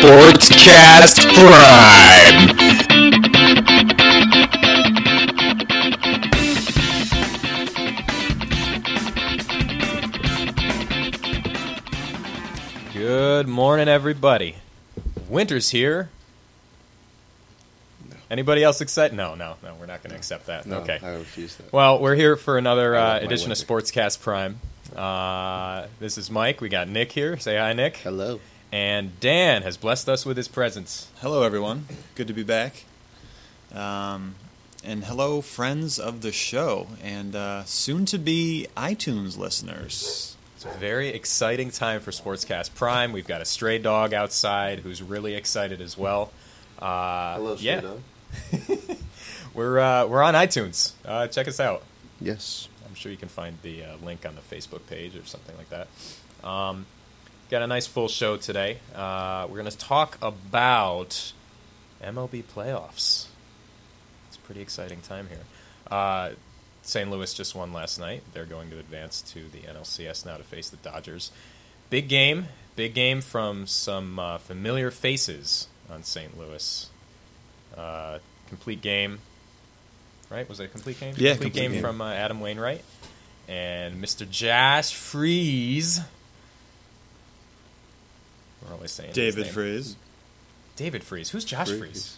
Sportscast Prime. Good morning, everybody. Winter's here. Anybody else excited? No, no, no. We're not going to accept that. No, okay. I refuse that. Well, we're here for another I uh, love my edition of. Sportscast Prime. Uh, this is Mike. We got Nick here. Say hi, Nick. Hello. And Dan has blessed us with his presence. Hello, everyone. Good to be back. Um, and hello, friends of the show, and uh, soon to be iTunes listeners. It's a very exciting time for Sportscast Prime. We've got a stray dog outside who's really excited as well. Uh, Hello, yeah, Shadow. we're uh, we're on iTunes. Uh, check us out. Yes. I'm sure you can find the uh, link on the Facebook page or something like that. Um, got a nice full show today. Uh, we're going to talk about MLB playoffs. It's a pretty exciting time here. Uh, St. Louis just won last night. They're going to advance to the NLCS now to face the Dodgers. Big game, big game from some uh, familiar faces on St. Louis. Uh, complete game, right? Was it a complete game? Yeah, complete, complete game, game. from uh, Adam Wainwright and Mr. Josh Freese. We're always saying David name. Freese. David Freese. Who's Josh Freese. Freese?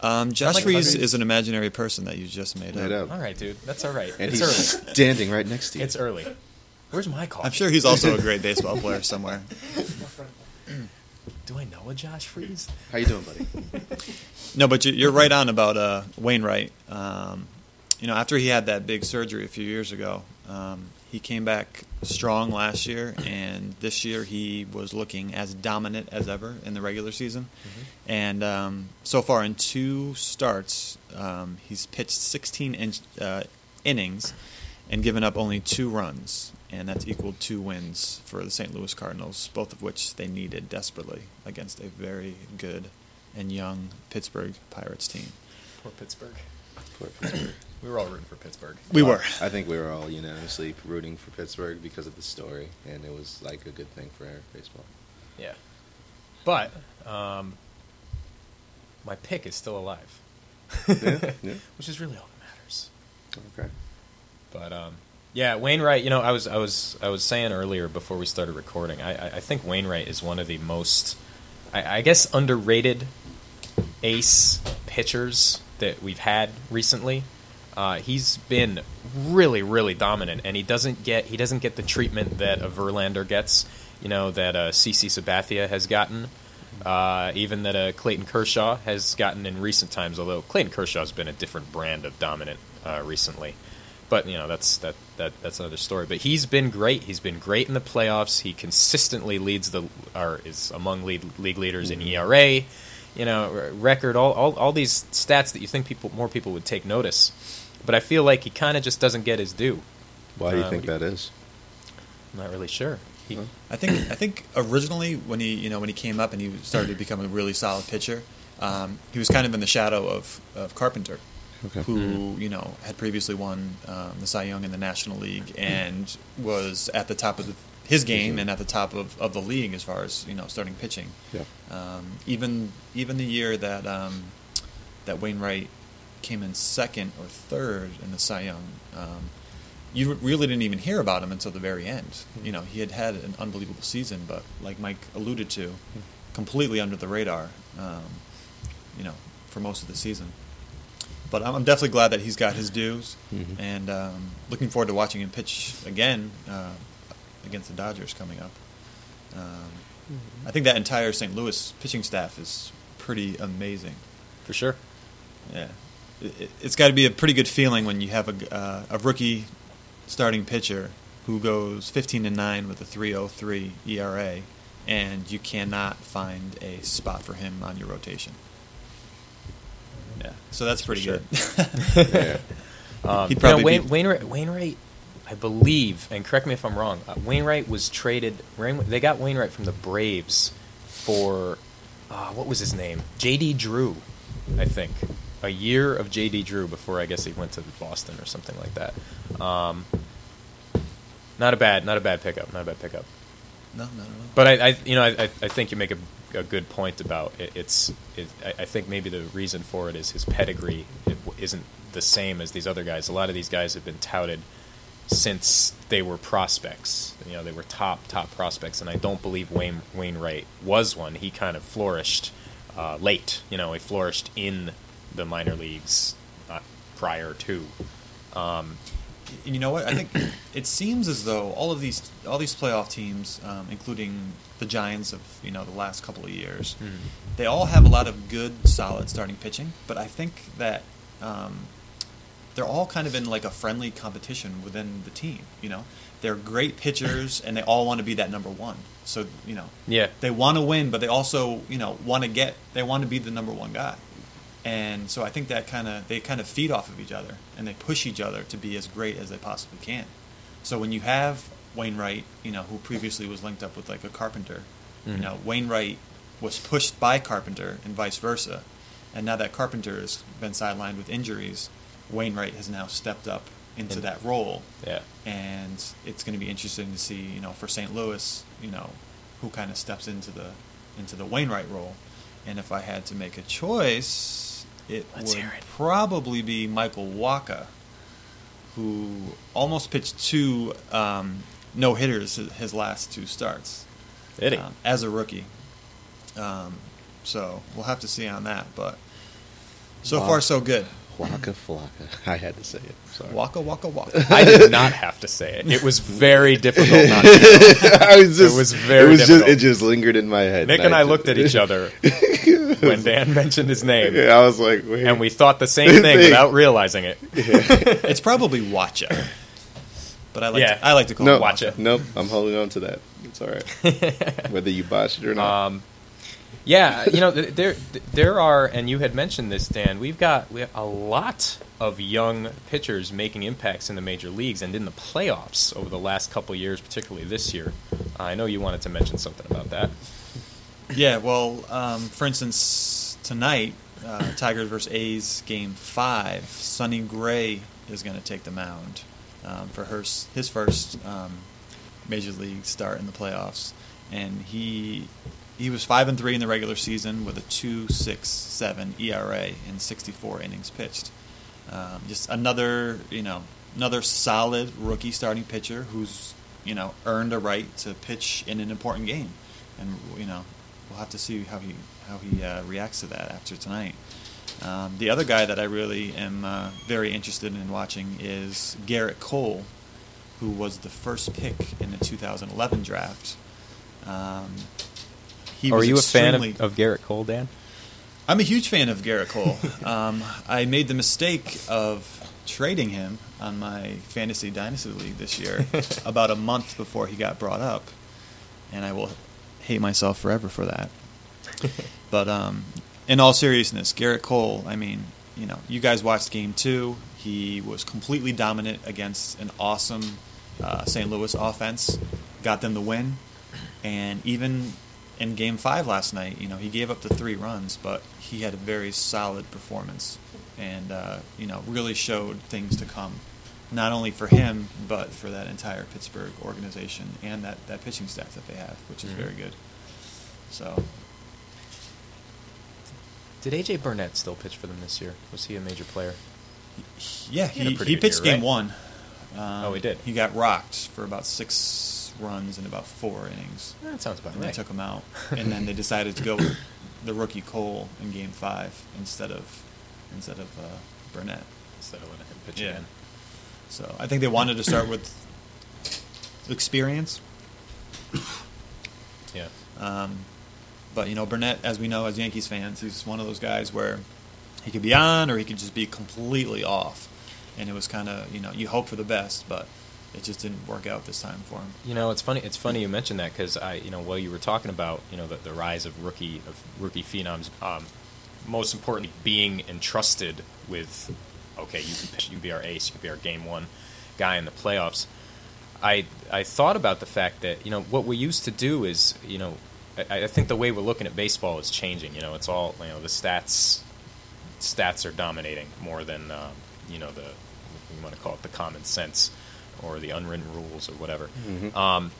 Um, Josh like Freese Freese. is an imaginary person that you just made Made up. up. All right, dude. That's all right. And it's he's early. standing right next to you. It's early. Where's my coffee? I'm sure he's also a great baseball player somewhere. Do I know a Josh Freese? How you doing, buddy? No, but you- you're right on about uh, Wainwright. Um, you know, after he had that big surgery a few years ago, um, he came back strong last year, and this year he was looking as dominant as ever in the regular season. And um, so far, in two starts, um, he's pitched 16 in, uh, innings and given up only two runs, and that's equaled two wins for the St. Louis Cardinals, both of which they needed desperately against a very good and young Pittsburgh Pirates team. Poor Pittsburgh. Poor Pittsburgh. We were all rooting for Pittsburgh. We were. I think we were all unanimously rooting for Pittsburgh because of the story, and it was like a good thing for baseball. Yeah. But um, my pick is still alive. Yeah, yeah. Which is really all that matters. Okay. But um, yeah, Wainwright. You know, I was I was I was saying earlier before we started recording. I, I, I think Wainwright is one of the most, I, I guess, underrated ace pitchers that we've had recently. Uh, he's been really, really dominant, and he doesn't get he doesn't get the treatment that a Verlander gets. You know that uh, CC Sabathia has gotten, uh, even that uh, Clayton Kershaw has gotten in recent times. Although Clayton Kershaw has been a different brand of dominant uh, recently, but you know that's that, that that's another story. But he's been great. He's been great in the playoffs. He consistently leads the or is among lead, league leaders in ERA. You know, record all, all all these stats that you think people more people would take notice. But I feel like he kind of just doesn't get his due. Why do you Uh, think we- that is? I'm not really sure. He, I think I think originally when he you know when he came up and he started to become a really solid pitcher, um, he was kind of in the shadow of, of Carpenter, Okay. who you know had previously won um, the Cy Young in the National League and was at the top of the, his game and at the top of, of the league as far as you know starting pitching. Yeah. Um, even even the year that um, that Wainwright came in second or third in the Cy Young, um, you really didn't even hear about him until the very end. You know, he had had an unbelievable season, but like Mike alluded to, completely under the radar. Um, you know, for most of the season. But I'm definitely glad that he's got his dues, Mhm. and um, looking forward to watching him pitch again uh, against the Dodgers coming up. Um, I think that entire St. Louis pitching staff is pretty amazing. for sure. Yeah, it, it's got to be a pretty good feeling when you have a, uh, a rookie starting pitcher who goes 15 to nine with a 3.03 ERA, and you cannot find a spot for him on your rotation. Yeah, so that's pretty sure. good. Yeah. Um, He'd you know, probably Wain, be- Wainwright, Wainwright, I believe, and correct me if I'm wrong. Uh, Wainwright was traded. They got Wainwright from the Braves for uh, what was his name? J.D. Drew, I think. A year of J.D. Drew before I guess he went to Boston or something like that. Um, not a bad, not a bad pickup. Not a bad pickup. No, no, no. But I, I you know, I, I think you make a a good point about it, it's. It, I, I think maybe the reason for it is his pedigree isn't the same as these other guys. A lot of these guys have been touted since they were prospects. You know, they were top top prospects, and I don't believe Wayne Wainwright was one. He kind of flourished uh, late. You know, he flourished in the minor leagues uh, prior to. Um, you know what? I think it seems as though all of these all these playoff teams, um, including the Giants of you know the last couple of years, Mhm. they all have a lot of good, solid starting pitching. But I think that um, they're all kind of in like a friendly competition within the team. You know, they're great pitchers, and they all want to be that number one. So you know, yeah, they want to win, but they also you know want to get they want to be the number one guy. And so I think that kind of they kind of feed off of each other and they push each other to be as great as they possibly can. So when you have Wainwright, you know, who previously was linked up with like a Carpenter, Mhm. you know, Wainwright was pushed by Carpenter and vice versa. And now that Carpenter has been sidelined with injuries, Wainwright has now stepped up into And- that role yeah. and it's going to be interesting to see, you know, for St. Louis, you know, who kind of steps into the into the Wainwright role. And if I had to make a choice, it Let's would it. probably be Michael Wacha, who almost pitched two um, no hitters his last two starts Did he? um, as a rookie. Um, so we'll have to see on that, but so Wow. far so good. Waka flocka. I had to say it. Sorry. Waka waka waka. I did not have to say it. It was very difficult not to. I was just, It was very It was just. difficult. It just lingered in my head. Nick and I just- looked at each other when Dan mentioned his name, Yeah, I was like, wait. and we thought the same thing Thing. without realizing it. it's probably Watcha, but I like Yeah. to, I like to call no, it Watcha. Nope. I'm holding on to that. It's all right. Whether you botch it or not. Um, yeah, you know, there there are, and you had mentioned this, Dan. We've got we a lot of young pitchers making impacts in the major leagues and in the playoffs over the last couple years, particularly this year. I know you wanted to mention something about that. Yeah, well, um, for instance, tonight, uh, Tigers versus A's game five, Sonny Gray is going to take the mound um, for her, his first um, major league start in the playoffs, and he he was five and three in the regular season with a two six seven ERA in sixty four innings pitched. Um, just another you know another solid rookie starting pitcher who's you know earned a right to pitch in an important game, and you know we'll have to see how he how he uh, reacts to that after tonight. Um, the other guy that I really am uh, very interested in watching is Gerrit Cole, who was the first pick in the 2011 draft. Um, he are you a fan of, of Gerrit Cole, Dan? I'm a huge fan of Gerrit Cole. um, I made the mistake of trading him on my fantasy dynasty league this year, about a month before he got brought up, and I will hate myself forever for that. but um, in all seriousness, Gerrit Cole. I mean, you know, you guys watched Game Two. He was completely dominant against an awesome uh, St. Louis offense, got them the win, and even in Game Five last night, you know, he gave up the three runs, but he had a very solid performance, and uh, you know, really showed things to come, not only for him but for that entire Pittsburgh organization and that, that pitching staff that they have, which is Mhm. very good. So Did AJ Burnett still pitch for them this year? Was he a major player? Yeah, He he, he pitched year, game right? one. Um, Oh, he did? He got rocked for about six runs in about four innings. That sounds about And right. they took him out. and then they decided to go with the rookie Cole in game five instead of instead of uh, Burnett. Instead of letting him pitch Yeah. again. So I think they wanted to start with experience. Yeah. Um, but you know, Burnett, as we know as Yankees fans, he's one of those guys where he could be on or he could just be completely off. And it was kind of you know you hope for the best, but it just didn't work out this time for him. You know, it's funny. It's funny you mentioned that because I, you know, while you were talking about, you know, the, the rise of rookie of rookie phenoms, um, most importantly, being entrusted with, okay, you can pitch, you be our ace, you can be our game one guy in the playoffs. I I thought about the fact that you know what we used to do is you know I, I think the way we're looking at baseball is changing. You know, it's all you know the stats stats are dominating more than um, you know the you want to call it the common sense or the unwritten rules or whatever. Mhm. Um,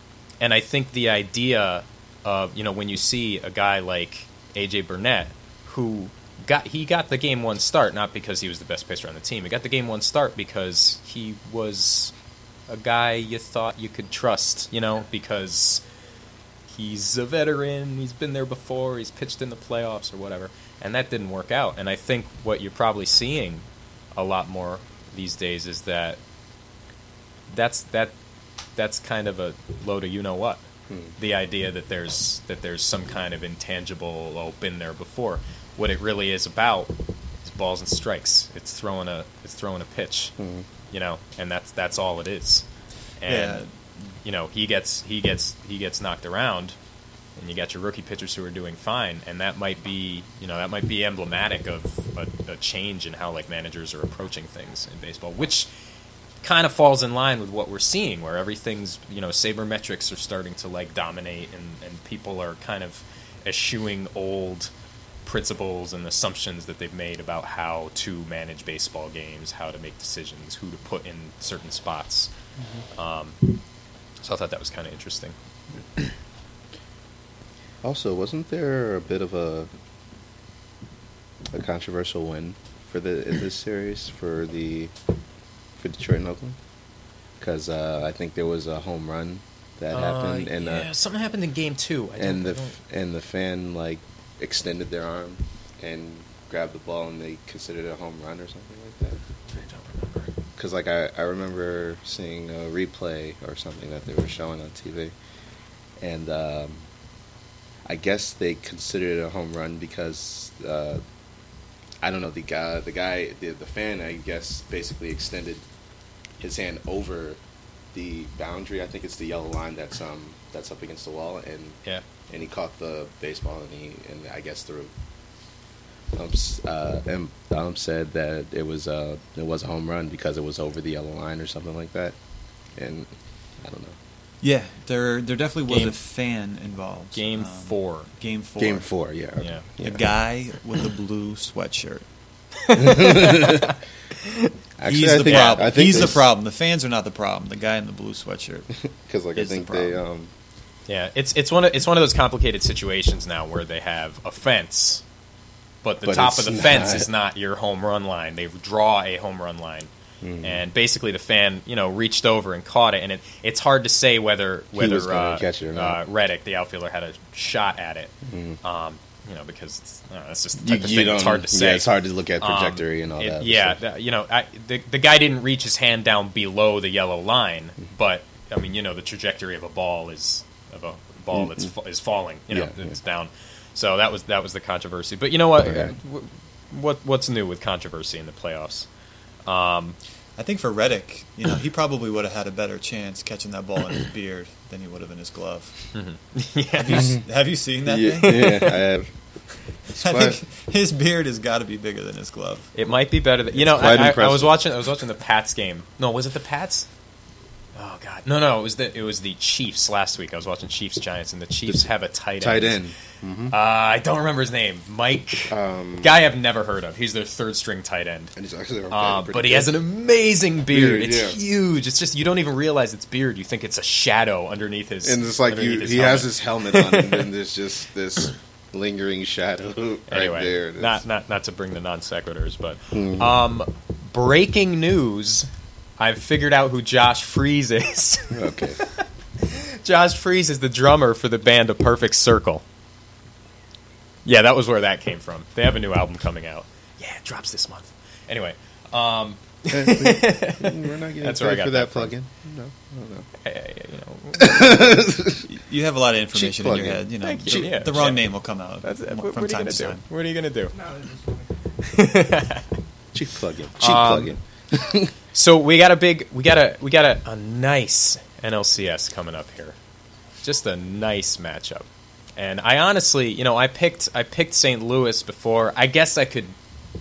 and I think the idea of you know when you see a guy like AJ Burnett who got he got the game one start not because he was the best pitcher on the team. He got the game one start because he was a guy you thought you could trust, you know, because he's a veteran, he's been there before, he's pitched in the playoffs or whatever. And that didn't work out. And I think what you're probably seeing a lot more these days is that that's that that's kind of a load of you know what. The idea that there's that there's some kind of intangible oh been there before. What it really is about is balls and strikes. It's throwing a it's throwing a pitch. Mhm. You know, and that's that's all it is. And Yeah. you know, he gets he gets he gets knocked around and you got your rookie pitchers who are doing fine, and that might be you know that might be emblematic of a, a change in how like managers are approaching things in baseball, which kind of falls in line with what we're seeing, where everything's you know sabermetrics are starting to like dominate, and and people are kind of eschewing old principles and assumptions that they've made about how to manage baseball games, how to make decisions, who to put in certain spots. Um, so I thought that was kind of interesting. Also, wasn't there a bit of a a controversial win for the in this series for the for Detroit and Oakland? Because uh, I think there was a home run that happened, Uh, and yeah, uh, something happened in game two. I and the and the fan like extended their arm and grabbed the ball, and they considered it a home run or something like that. I don't remember. Because like I, I remember seeing a replay or something that they were showing on TV, and um, I guess they considered it a home run because uh, I don't know the guy the guy the, the fan I guess basically extended his hand over the boundary. I think it's the yellow line that's um that's up against the wall, and Yeah. and he caught the baseball, and he and I guess the um, s- uh, um, um, said that it was uh, it was a home run because it was over the yellow line or something like that, and I don't know. Yeah, there there definitely was Game- a fan involved. Game Um, four. Game four. Game four, yeah, Yeah. The guy with the blue sweatshirt. Actually, He's I the think, problem. I think He's the problem. The fans are not the problem. The guy in the blue sweatshirt. because like I is the think they um Yeah, it's it's one of it's one of those complicated situations now where they have a fence, but the But top of it's the fence is not your home run line. They draw a home run line, Mhm. and basically the fan you know reached over and caught it, and it, it's hard to say whether whether uh, catch it or not. uh, Reddick, the outfielder, had a shot at it. Mhm. Um, you know, because it's, know, that's just the you, type of thing it's hard to say. yeah it's hard to look at Um, trajectory and all it- that. Yeah, the- you know, I, the the guy didn't reach his hand down below the yellow line, Mm-hmm. but I mean, you know, the trajectory of a ball is of a ball that's is falling. You know. Yeah, it's yeah. down. So that was that was the controversy. But you know what? Okay. What what's new with controversy in the playoffs? Um, I think for Reddick, you know, he probably would have had a better chance catching that ball in his beard than he would have in his glove. yeah. Have you, have you seen that yeah, thing? yeah, I have. I think his beard has got to be bigger than his glove. It might be better than you know. I, I, I was watching. I was watching the Pats game. No, was it the Pats? Oh God, no, no. It was the it was the Chiefs last week. I was watching Chiefs Giants, and the Chiefs have a tight end. tight end. Mhm. Uh, I don't remember his name. Mike. Um, guy I've never heard of. He's their third string tight end. and he's actually okay, Uh, but he good. has an amazing beard. Beard, it's yeah. huge. It's just you don't even realize it's beard. You think it's a shadow underneath his. and it's like you, he helmet. has his helmet on, and then there's just this lingering shadow right anyway, there. Not not not to bring the non sequiturs, but Mhm. um, breaking news. I've figured out who Josh Freese is. okay. Josh Freese is the drummer for the band A Perfect Circle. Yeah, that was where that came from. They have a new album coming out. Yeah, it drops this month. Anyway, um, We're not getting That's where I paid got for that that from. plug-in. No, no, no. eh, you know, You have a lot of information in your plug-in. head. You know, Thank the. Yeah, the wrong sure. name will come out that's, from what, what are you time gonna to do? time. What are you gonna do? No, it's just funny. Cheap plug-in. Cheap Um, plug-in. So we got a big, we got a, we got a, a nice NLCS coming up here. Just a nice matchup. And I honestly, you know, I picked, I picked St. Louis before. I guess I could.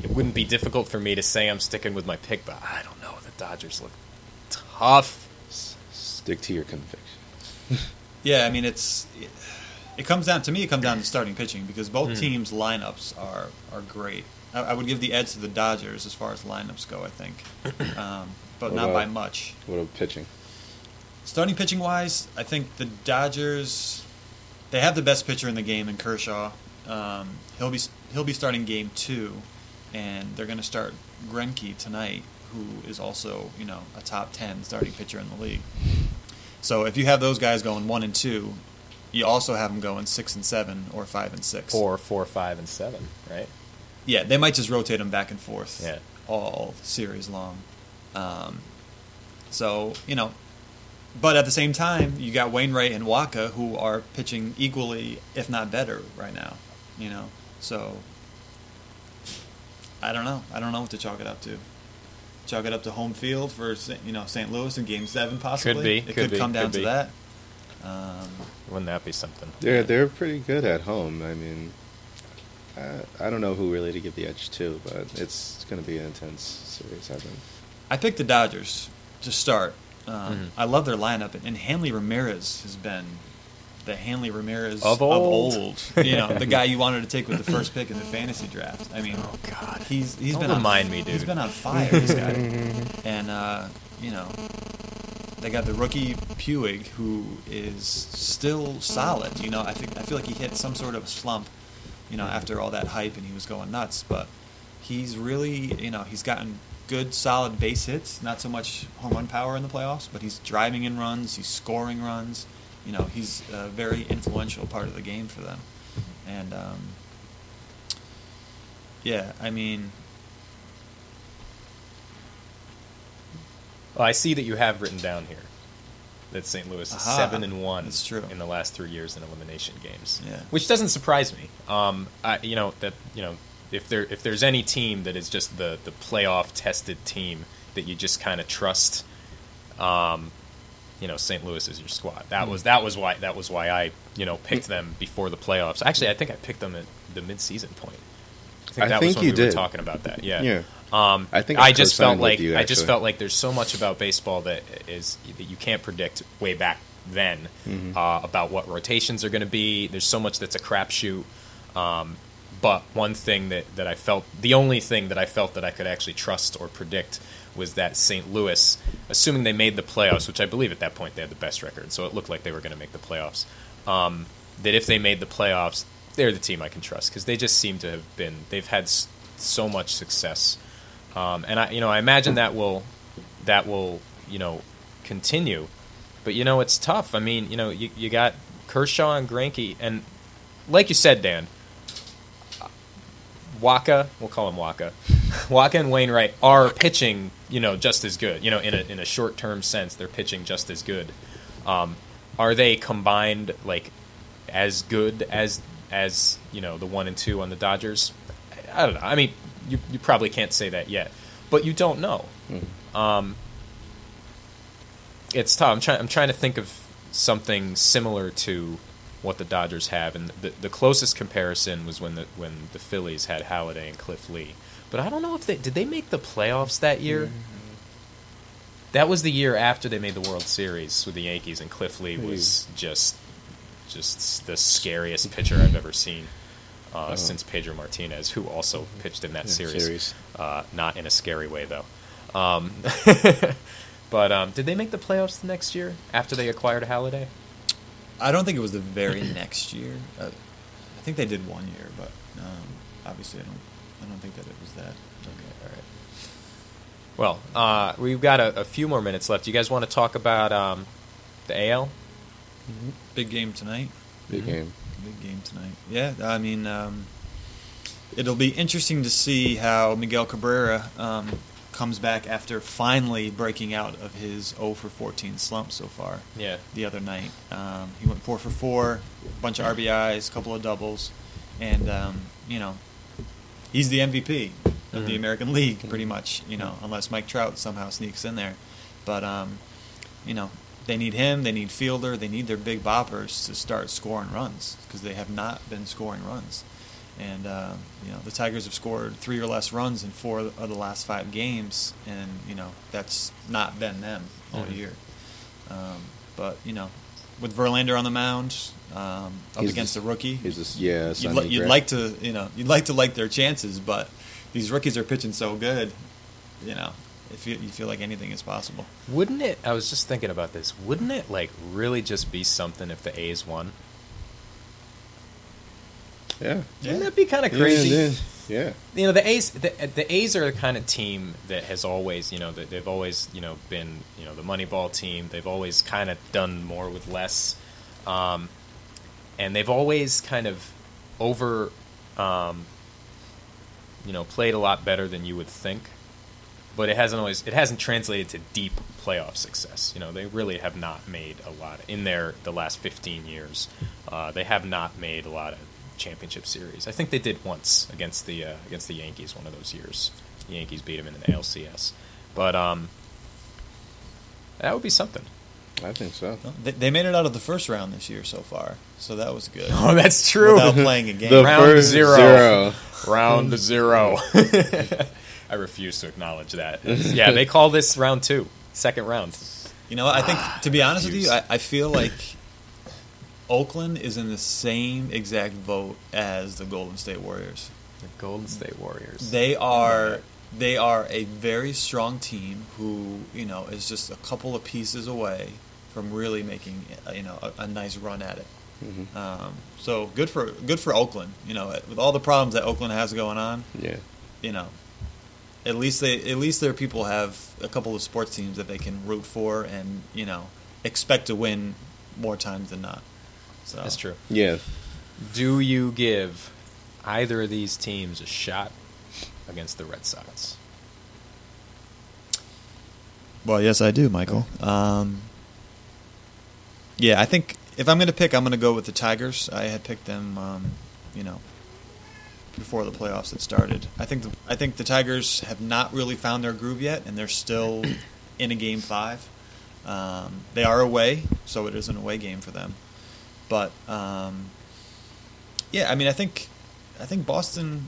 It wouldn't be difficult for me to say I'm sticking with my pick, but I don't know. The Dodgers look tough. Stick to your conviction. Yeah, I mean it's it comes down to me. It comes down to starting pitching because both Hmm. teams' lineups are are great. I, I would give the edge to the Dodgers as far as lineups go. I think, um, but What not by much. What about pitching? Starting pitching wise, I think the Dodgers they have the best pitcher in the game in Kershaw. Um, he'll be he'll be starting game two, and they're going to start Greinke tonight, who is also you know a top ten starting pitcher in the league. So if you have those guys going one and two, you also have them going six and seven or five and six. Four, four, five, and seven, right? Yeah, they might just rotate them back and forth Yeah. all series long. Um, so you know, but at the same time, you got Wainwright and Wacha who are pitching equally, if not better, right now. You know, so I don't know. I don't know what to chalk it up to. Chalk it up to home field for you know St. Louis in Game Seven, possibly. be, It could could, be, come down could to be. that. Um, Wouldn't that be something? They're they're pretty good at home. I mean, I, I don't know who really to give the edge to, but it's going to be an intense series. I think. I picked the Dodgers to start. Um, Mhm. I love their lineup, and Hanley Ramirez has been the Hanley Ramirez Of old. old. You know, the guy you wanted to take with the first pick in the fantasy draft. I mean, Oh God. he's he's Don't been remind on, me, dude. He's been on fire, this guy. and uh, you know, they got the rookie Puig, who is still solid. You know, I think I feel like he hit some sort of slump. You know, after all that hype and he was going nuts, but he's really, you know, he's gotten good, solid base hits. Not so much home run power in the playoffs, but he's driving in runs. He's scoring runs. You know, he's a very influential part of the game for them. And um, yeah, I mean, Well, I see that you have written down here that St. Louis is seven and one That's true. in the last three years in elimination games. Yeah. which doesn't surprise me. Um, I, you know that you know if there if there's any team that is just the the playoff tested team that you just kind of trust, um, you know, St. Louis is your squad. That Hmm. was that was why that was why I you know picked them before the playoffs. Actually, I think I picked them at the midseason point. I think I that think was when you we were did. talking about that. Yeah. Yeah. Um, I think I I just co-signed felt with like you, I just actually. felt like there's so much about baseball that is that you can't predict way back then Mm-hmm. uh, about what rotations are going to be. There's so much that's a crapshoot. Um, but one thing that, that I felt, the only thing that I felt that I could actually trust or predict was that St. Louis, assuming they made the playoffs, which I believe at that point they had the best record, so it looked like they were going to make the playoffs. Um, that if they made the playoffs, they're the team I can trust because they just seem to have been. They've had s- so much success, um, and I, you know, I imagine that will that will you know continue. But you know, it's tough. I mean, you know, you, you got Kershaw and Greinke, and like you said, Dan, Waka, we'll call him Waka, Waka and Wainwright are pitching, you know, just as good. You know, in a in a short term sense, they're pitching just as good. Um, are they combined like as good as as you know the one and two on the Dodgers? I don't know. I mean, you you probably can't say that yet, but you don't know. Um, it's tough. I'm trying. I'm trying to think of something similar to what the Dodgers have, and the the closest comparison was when the when the Phillies had Halladay and Cliff Lee. But I don't know if they did they make the playoffs that year. That was the year after they made the World Series with the Yankees, and Cliff Lee was just just the scariest pitcher I've ever seen uh, Oh. since Pedro Martinez, who also pitched in that Yeah, series. series. Uh, not in a scary way though. Um, but um, did they make the playoffs the next year after they acquired Halladay? I don't think it was the very next year. Uh, I think they did one year, but um, obviously I don't. I don't think that it was that. Okay, all right. Well, uh, we've got a, a few more minutes left. You guys want to talk about um, the AL? Big game tonight. Big Mhm. game. Big game tonight. Yeah, I mean, um, it'll be interesting to see how Miguel Cabrera um, comes back after finally breaking out of his 0 for 14 slump so far. Yeah. The other night, um, he went four for four, a bunch of RBIs, a couple of doubles, and um, you know, he's the MVP of the Mhm. American League, pretty much. You know, unless Mike Trout somehow sneaks in there, but um, you know, they need him. They need Fielder. They need their big boppers to start scoring runs because they have not been scoring runs. And uh, you know, the Tigers have scored three or less runs in four of the last five games, and you know that's not been them all Mhm. year. Um, but you know, with Verlander on the mound um, up He's against the- a rookie, He's just yeah. you'd, li- you'd like to you know you'd like to like their chances, but these rookies are pitching so good, you know, if you, you feel like anything is possible. Wouldn't it? I was just thinking about this. Wouldn't it like really just be something if the A's won? Yeah. Wouldn't that be kind of crazy? Yeah. yeah. you know the A's the, the A's are the kind of team that has always you know they've always you know been you know the Moneyball team. They've always kind of done more with less, um, and they've always kind of over um, you know played a lot better than you would think. But it hasn't always it hasn't translated to deep playoff success. You know they really have not made a lot in their the last fifteen years. Uh, they have not made a lot of championship series. I think they did once against the uh, against the Yankees one of those years. The Yankees beat them in the ALCS, but um, that would be something. I think so. They, they made it out of the first round this year so far, so that was good. Oh, that's true. Without playing a game. The Round first zero. zero. round zero. I refuse to acknowledge that. Yeah, they call this round two, second round. You know, I think to be honest with you, I, I feel like Oakland is in the same exact vote as the Golden State Warriors. The Golden State Warriors. They are they are a very strong team who you know is just a couple of pieces away from really making uh, you know a, a nice run at it. Mhm. Um, so good for good for Oakland. You know, with all the problems that Oakland has going on, Yeah. you know, at least they at least their people have a couple of sports teams that they can root for and you know expect to win more times than not. So That's true. Yeah. Do you give either of these teams a shot against the Red Sox? Well, yes, I do, Michael. Um, yeah, I think if I'm going to pick, I'm going to go with the Tigers. I had picked them, um, you know, before the playoffs had started. I think the, I think the Tigers have not really found their groove yet, and they're still in a game five. Um, they are away, so it is an away game for them. But um, yeah, I mean, I think I think Boston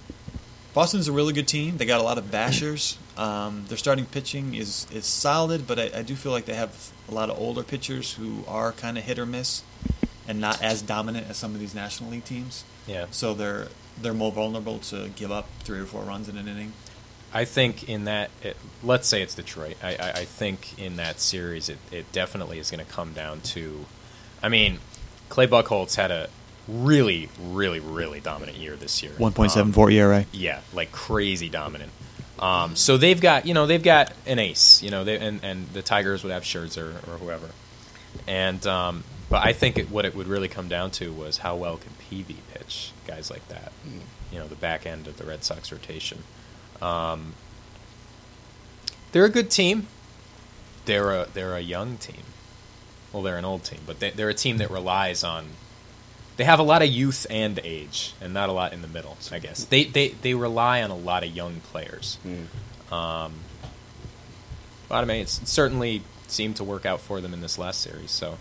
Boston's a really good team. They got a lot of bashers. Um, their starting pitching is is solid, but I, I do feel like they have a lot of older pitchers who are kind of hit or miss, and not as dominant as some of these National League teams. Yeah. So they're they're more vulnerable to give up three or four runs in an inning. I think in that, it, let's say it's Detroit. I, I, I think in that series, it, it definitely is going to come down to. I mean, Clay Buchholz had a really, really, really dominant year this year. One point seven Um, four ERA. yeah, like crazy dominant. Um, so they've got, you know, they've got an ace, you know, they, and and the Tigers would have Scherzer or whoever, and um, but I think it, what it would really come down to was how well can Peavy pitch guys like that, you know, the back end of the Red Sox rotation. Um, they're a good team. They're a they're a young team. Well, they're an old team, but they, they're a team that relies on. They have a lot of youth and age, and not a lot in the middle. I guess they they, they rely on a lot of young players. Mm. Um, but I mean, it's certainly seemed to work out for them in this last series. So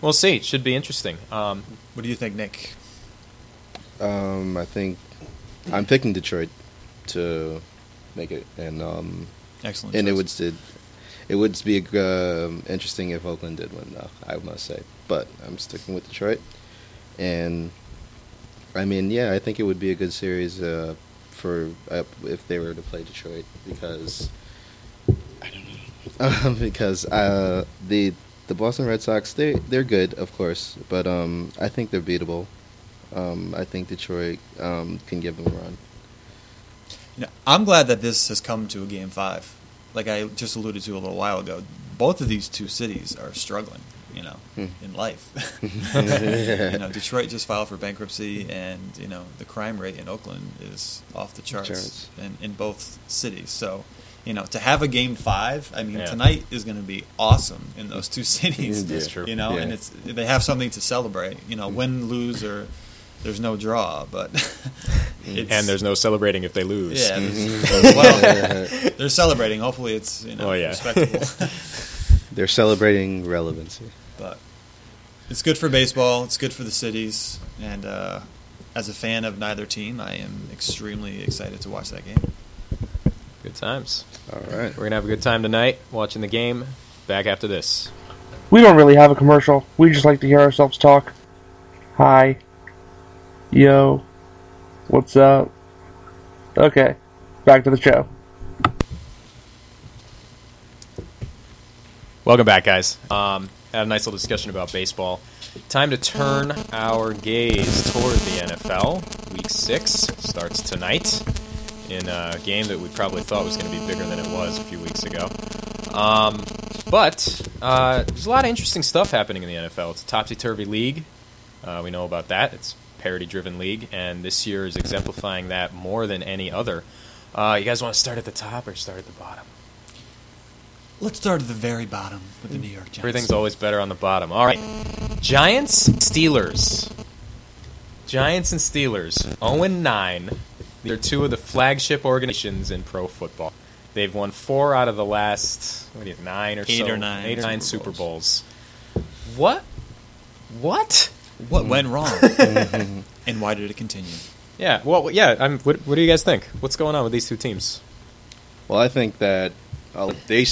we'll see. It should be interesting. Um, What do you think, Nick? Um, I think I'm picking Detroit to make it, and um, Excellent. and it would it would be um, interesting if Oakland did win, though. I must say, but I'm sticking with Detroit, and I mean, yeah, I think it would be a good series uh, for uh, if they were to play Detroit because I don't know because uh, the the Boston Red Sox they they're good, of course, but um, I think they're beatable. Um, I think Detroit um, can give them a run. You know, I'm glad that this has come to a game five. Like I just alluded to a little while ago, both of these two cities are struggling. You know, Hmm. in life. you know, Detroit just filed for bankruptcy, and you know the crime rate in Oakland is off the charts, Charts. In, in both cities. So, you know, to have a game five, I mean, Yeah. tonight is going to be awesome in those two cities. That's true. You know, Yeah. and it's they have something to celebrate. You know, win, lose, or there's no draw, but it's, and there's no celebrating if they lose. yeah, Mhm. there's- well, they're celebrating. Hopefully, it's you know Oh, yeah. respectable. They're celebrating relevancy. but it's good for baseball. It's good for the cities, and uh, as a fan of neither team, I am extremely excited to watch that game. Good times. All right. We're gonna have a good time tonight watching the game. Back after this. We don't really have a commercial. We just like to hear ourselves talk. Hi. Yo. What's up? Okay. Back to the show. Welcome back, guys. Um, had a nice little discussion about baseball. time to turn our gaze toward the NFL. Week six starts tonight in a game that we probably thought was going to be bigger than it was a few weeks ago. Um, but uh, there's a lot of interesting stuff happening in the NFL. It's a topsy turvy league. Uh, we know about that. It's parity driven league, and this year is exemplifying that more than any other. Uh, you guys want to start at the top or start at the bottom? Let's start at the very bottom with the New York Giants. Everything's always better on the bottom. All right. Giants, Steelers. Giants and Steelers, 0 9. They're two of the flagship organizations in pro football. They've won four out of the last what you nine or Eight so, or nine eight or nine Super Super Bowls. What? What? What went wrong? and why did it continue? Yeah. Well, yeah. I'm, what, what do you guys think? What's going on with these two teams? Well, I think that uh, they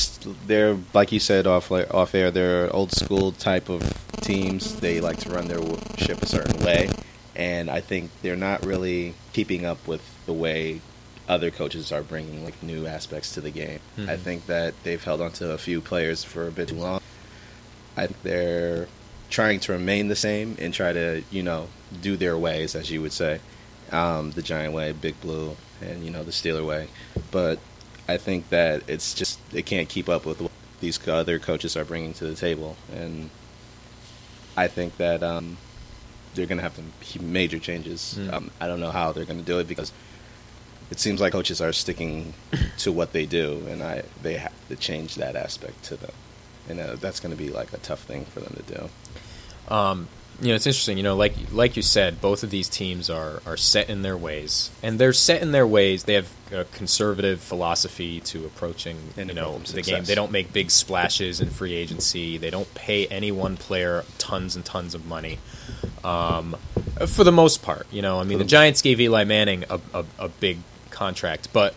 they're like you said off off air. They're old school type of teams. They like to run their ship a certain way, and I think they're not really keeping up with the way other coaches are bringing like new aspects to the game. I Mhm. think that they've held on to a few players for a bit too long. I think they're trying to remain the same and try to you know do their ways, as you would say, um, the Giant way, Big Blue, and you know the Steeler way, but I think that it's just they can't keep up with what these other coaches are bringing to the table, and I think that um, they're going to have some major changes. Mm. Um, I don't know how they're going to do it because it seems like coaches are sticking to what they do, and I they have to change that aspect to them, and uh, that's going to be like a tough thing for them to do. Um, you know, it's interesting. You know, like like you said, both of these teams are are set in their ways, and they're set in their ways. They have a conservative philosophy to approaching And you know the game. They don't make big splashes in free agency. They don't pay any one player tons and tons of money. Um, for the most part, you know, I mean, the Giants gave Eli Manning a, a, a big contract, but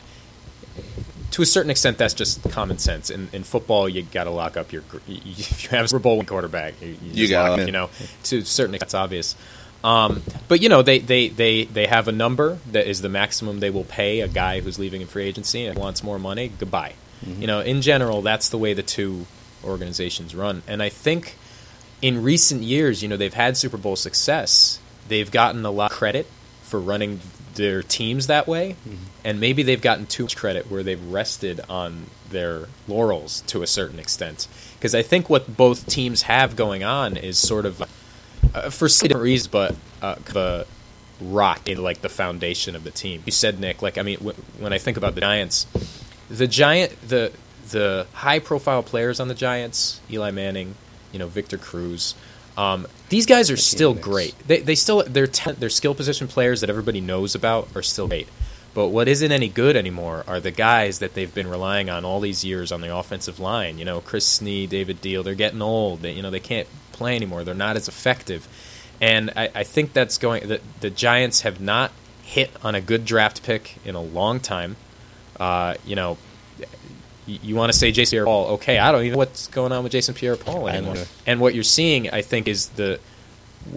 to a certain extent, that's just common sense. In, in football, you got to lock up your. you- you- If you have a Super Bowl quarterback, you, you, just gotta- up, you know, to a certain extent, that's obvious. Um, but you know, they, they, they, they have a number that is the maximum they will pay a guy who's leaving in free agency and wants more money. Goodbye. You know, in general, that's the way the two organizations run. And I think in recent years, you know, they've had Super Bowl success. They've gotten a lot of credit for running their teams that way, and maybe they've gotten too much credit where they've rested on their laurels to a certain extent. Because I think what both teams have going on is sort of, uh, for different reasons, but uh, kind of a rock in like the foundation of the team. You said Nick, like I mean, w- when I think about the Giants, the giant the the high profile players on the Giants, Eli Manning, you know Victor Cruz. Um, these guys are still great. They they still their talent, their skill position players that everybody knows about are still great. But what isn't any good anymore are the guys that they've been relying on all these years on the offensive line. You know, Chris Snee, David Diehl. They're getting old. They, you know, they can't play anymore. They're not as effective. And I, I think that's going. The, the Giants have not hit on a good draft pick in a long time. Uh, you know, you, you want to say Jason Pierre-Paul? Okay, I don't even know what's going on with Jason Pierre-Paul anymore. And what you're seeing, I think, is the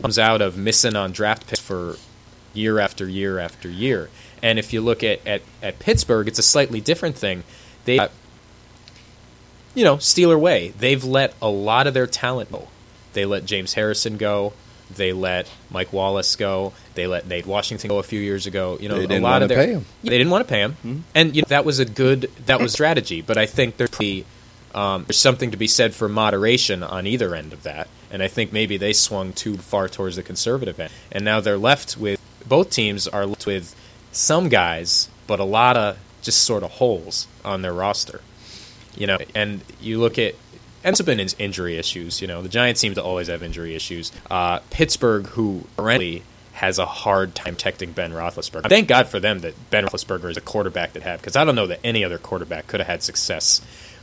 comes out of missing on draft picks for year after year after year. And if you look at, at, at Pittsburgh, it's a slightly different thing. They, got, you know, Steeler way. They've let a lot of their talent go. They let James Harrison go. They let Mike Wallace go. They let Nate Washington go a few years ago. You know, They a didn't lot of their pay him. They didn't want to pay him, and you know, that was a good that was strategy. But I think there's um, there's something to be said for moderation on either end of that. And I think maybe they swung too far towards the conservative end, and now they're left with both teams are left with some guys, but a lot of just sort of holes on their roster. You know, and you look at and it's been in- injury issues. You know, the Giants seem to always have injury issues. Uh, Pittsburgh, who currently has a hard time protecting Ben Roethlisberger. Thank God for them that Ben Roethlisberger is a quarterback that have, because I don't know that any other quarterback could have had success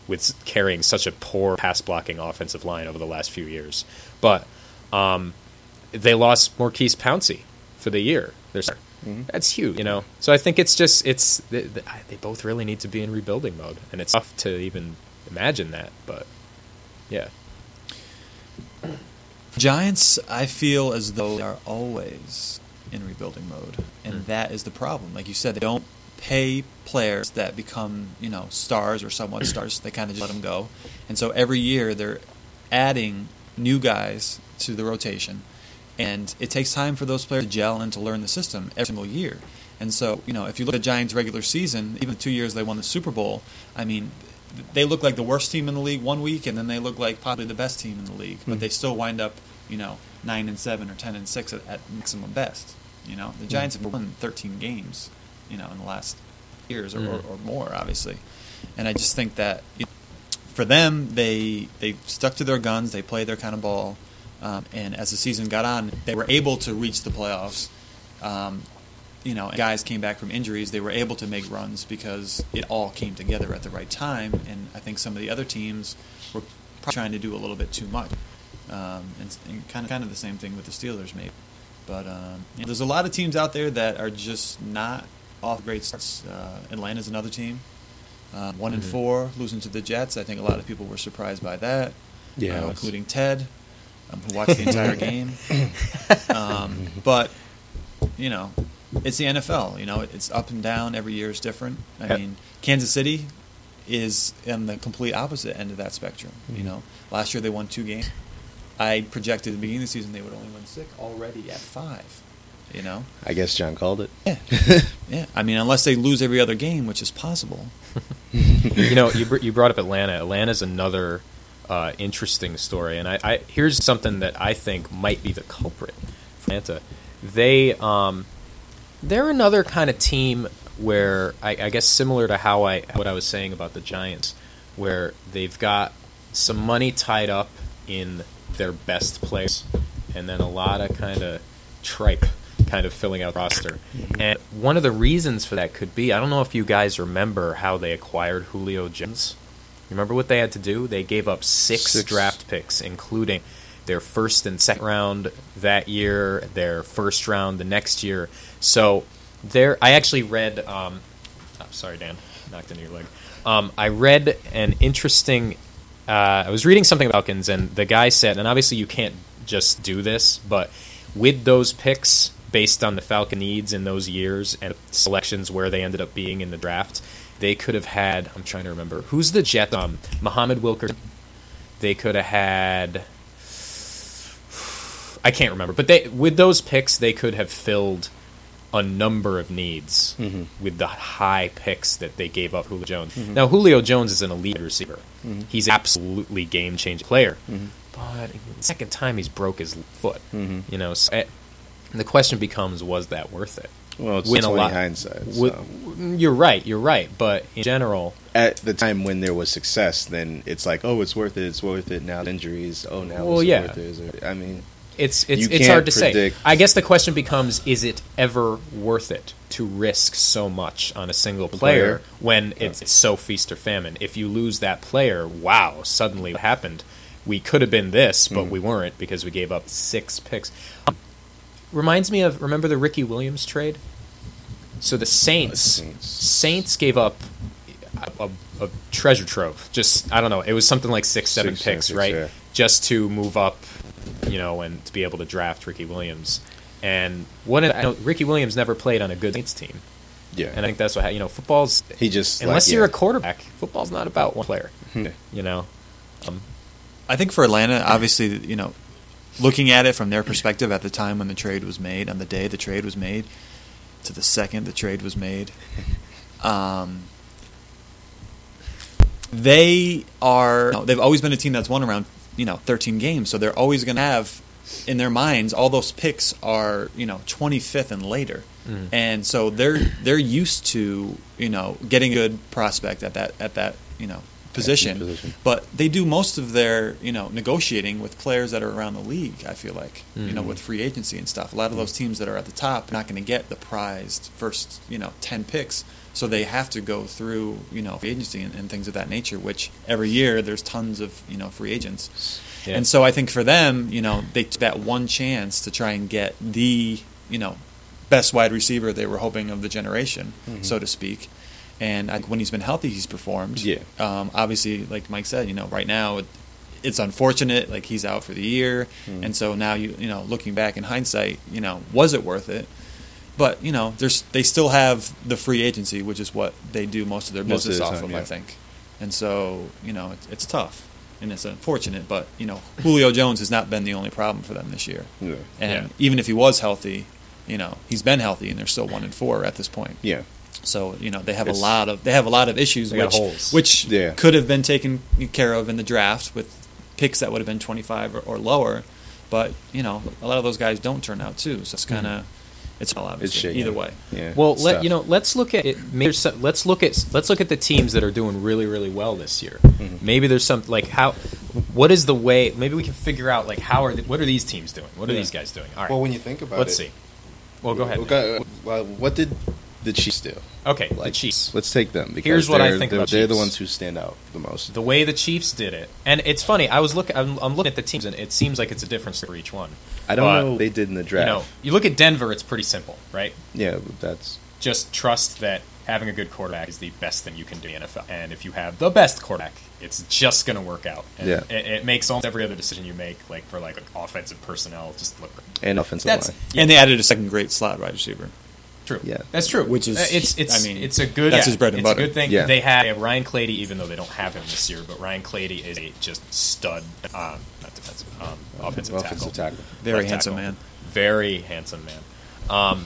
with carrying such a poor pass blocking offensive line over the last few years. But um, they lost Maurkice Pouncey for the year. There's that's huge, you know. So I think it's just it's they, they both really need to be in rebuilding mode, and it's tough to even imagine that. But yeah, Giants, I feel as though they are always in rebuilding mode, and Hmm. that is the problem. Like you said, they don't pay players that become you know stars or somewhat stars. They kind of just let them go, and so every year they're adding new guys to the rotation, and it takes time for those players to gel and to learn the system every single year. And so, you know, if you look at the Giants' regular season, even the two years they won the Super Bowl, I mean, they look like the worst team in the league one week, and then they look like probably the best team in the league. But Mhm. they still wind up, you know, nine and seven or ten and six at, at maximum best. You know, the Giants have won 13 games, you know, in the last years or, or, Mhm. or more, obviously. And I just think that you for them, they they stuck to their guns. They played their kind of ball, um, and as the season got on, they were able to reach the playoffs. Um, you know, guys came back from injuries. They were able to make runs because it all came together at the right time. And I think some of the other teams were probably trying to do a little bit too much. Um, and, and kind of kind of the same thing with the Steelers, maybe. But um, you know, there's a lot of teams out there that are just not off great starts. Uh, Atlanta's another team. Um, one and Mhm. four, losing to the Jets. I think a lot of people were surprised by that, Yeah, uh, including Ted, um, who watched the entire game. Um, but you know, it's the NFL. You know, it's up and down. Every year is different. I Yep. mean, Kansas City is on the complete opposite end of that spectrum. You Mhm. know, last year they won two games. I projected at the beginning of the season they would only win six. Already at five. You know. I guess John called it. Yeah. Yeah. I mean, unless they lose every other game, which is possible. you know, you, br- you brought up Atlanta. Atlanta's another uh, interesting story, and I, I here's something that I think might be the culprit Atlanta. They um, they're another kind of team where I, I guess similar to how I what I was saying about the Giants, where they've got some money tied up in their best players, and then a lot of kind of tripe kind of filling out the roster. Mm-hmm. And one of the reasons for that could be I don't know if you guys remember how they acquired Julio Jones. Remember what they had to do? They gave up six, Six. draft picks, including their first and second round that year, their first round the next year. So there, I actually read. Um, oh, sorry, Dan, knocked into your leg. Um, I read an interesting. Uh, I was reading something about Falcons, and the guy said, and obviously you can't just do this, but with those picks, based on the Falcon needs in those years and selections where they ended up being in the draft, they could have had. I'm trying to remember who's the Jet. Um, Muhammad Wilkerson. They could have had. I can't remember, but they with those picks they could have filled a number of needs Mhm. with the high picks that they gave up Julio Jones. Now Julio Jones is an elite receiver. He's absolutely game changing player. But the second time he's broke his foot. Mhm. You know, so, eh, the question becomes was that worth it? Well, it's Win a 20 lot. hindsight. Wi- so. You're right, you're right, but in general, At the time when there was success, then it's like, oh, it's worth it. It's worth it. Now injuries. Oh, now Well, it's yeah. worth it? I mean, it's it's it's hard to say. I guess the question becomes: Is it ever worth it to risk so much on a single player, player? when it's, it's so feast or famine? If you lose that player, wow! Suddenly, what happened? We could have been this, but Mhm. we weren't because we gave up six picks. Um, reminds me of remember the Ricky Williams trade. So the Saints, Saints. Saints gave up a, a, a treasure trove. Just I don't know. It was something like six, seven Six, picks, picks, right? yeah. Just to move up, you know, and to be able to draft Ricky Williams. And one, of, I know Ricky Williams never played on a good Saints team, yeah. and I think that's what ha- you know. Football's he just unless like, you're a quarterback, football's not about one player. Yeah. You know, um, I think for Atlanta, obviously, you know, looking at it from their perspective at the time when the trade was made, on the day the trade was made, to the second the trade was made, um, they are. you know, they've always been a team that's won around you know 13 games, so they're always going to have in their minds all those picks are you know 25th and later. Mhm. And so they're they're used to you know getting a good prospect at that at that you know position. position. But they do most of their, you know, negotiating with players that are around the league. I feel like, you know, Mhm. with free agency and stuff. A lot of those teams that are at the top are not going to get the prized first, you know, ten picks. So they have to go through, you know, free agency and, and things of that nature. Which every year there's tons of, you know, free agents. yeah. And so I think for them, you know, they took that one chance to try and get the, you know, best wide receiver they were hoping of the generation, Mhm. so to speak. And I, when he's been healthy, he's performed. Yeah. Um, obviously, like Mike said, you know, right now it, it's unfortunate. Like he's out for the year, Mhm. and so now you, you know, looking back in hindsight, you know, was it worth it? But you know, there's they still have the free agency, which is what they do most of their Most of business off time, of, yeah. I think. And so, you know, it's, it's tough. and it's unfortunate. But you know, Julio Jones has not been the only problem for them this year. Yeah. And Yeah. even if he was healthy, you know, he's been healthy, and they're still one and four at this point. Yeah. So you know they have It's- a lot of they have a lot of issues which which Yeah. could have been taken care of in the draft with picks that would have been 25 or, or lower. But you know a lot of those guys don't turn out too. So it's mm-hmm. kind of it's all It's obviously shaky. either way. Yeah. Well, let you know. Let's look at it. Maybe there's some, let's look at let's look at the teams that are doing really really well this year. Mm-hmm. Maybe there's some like how what is the way? Maybe we can figure out like how are the, what are these teams doing? What are Yeah. these guys doing? All right, Well, when you think about it. let's see. Well, go ahead. Okay, well, what did the Chiefs do? Okay, the Like, Chiefs. Let's take them because Here's what I think they're, about they're the ones who stand out the most. The way the Chiefs did it, and it's funny. I was looking. I'm, I'm looking at the teams, and it seems like it's a difference for each one. I don't But, know what they did in the You draft. know, you look at Denver. It's pretty simple, right? yeah, that's just trust that having a good quarterback is the best thing you can do in the NFL. And if you have the best quarterback, it's just going to work out. And Yeah. it, it makes almost every other decision you make, like for like offensive personnel, just look and offensive That's line. And they added a second great slot wide receiver. true. Yeah. that's true. Which is- it's it's I mean, it's a good that's yeah, his bread and it's butter. a good thing. Yeah. They have, they have Ryan Clady, even though they don't have him this year. But Ryan Clady is a just stud, um, not defensive, um, offensive, Offensive tackle. tackle. Very Left handsome tackle. man. Very handsome man. Um,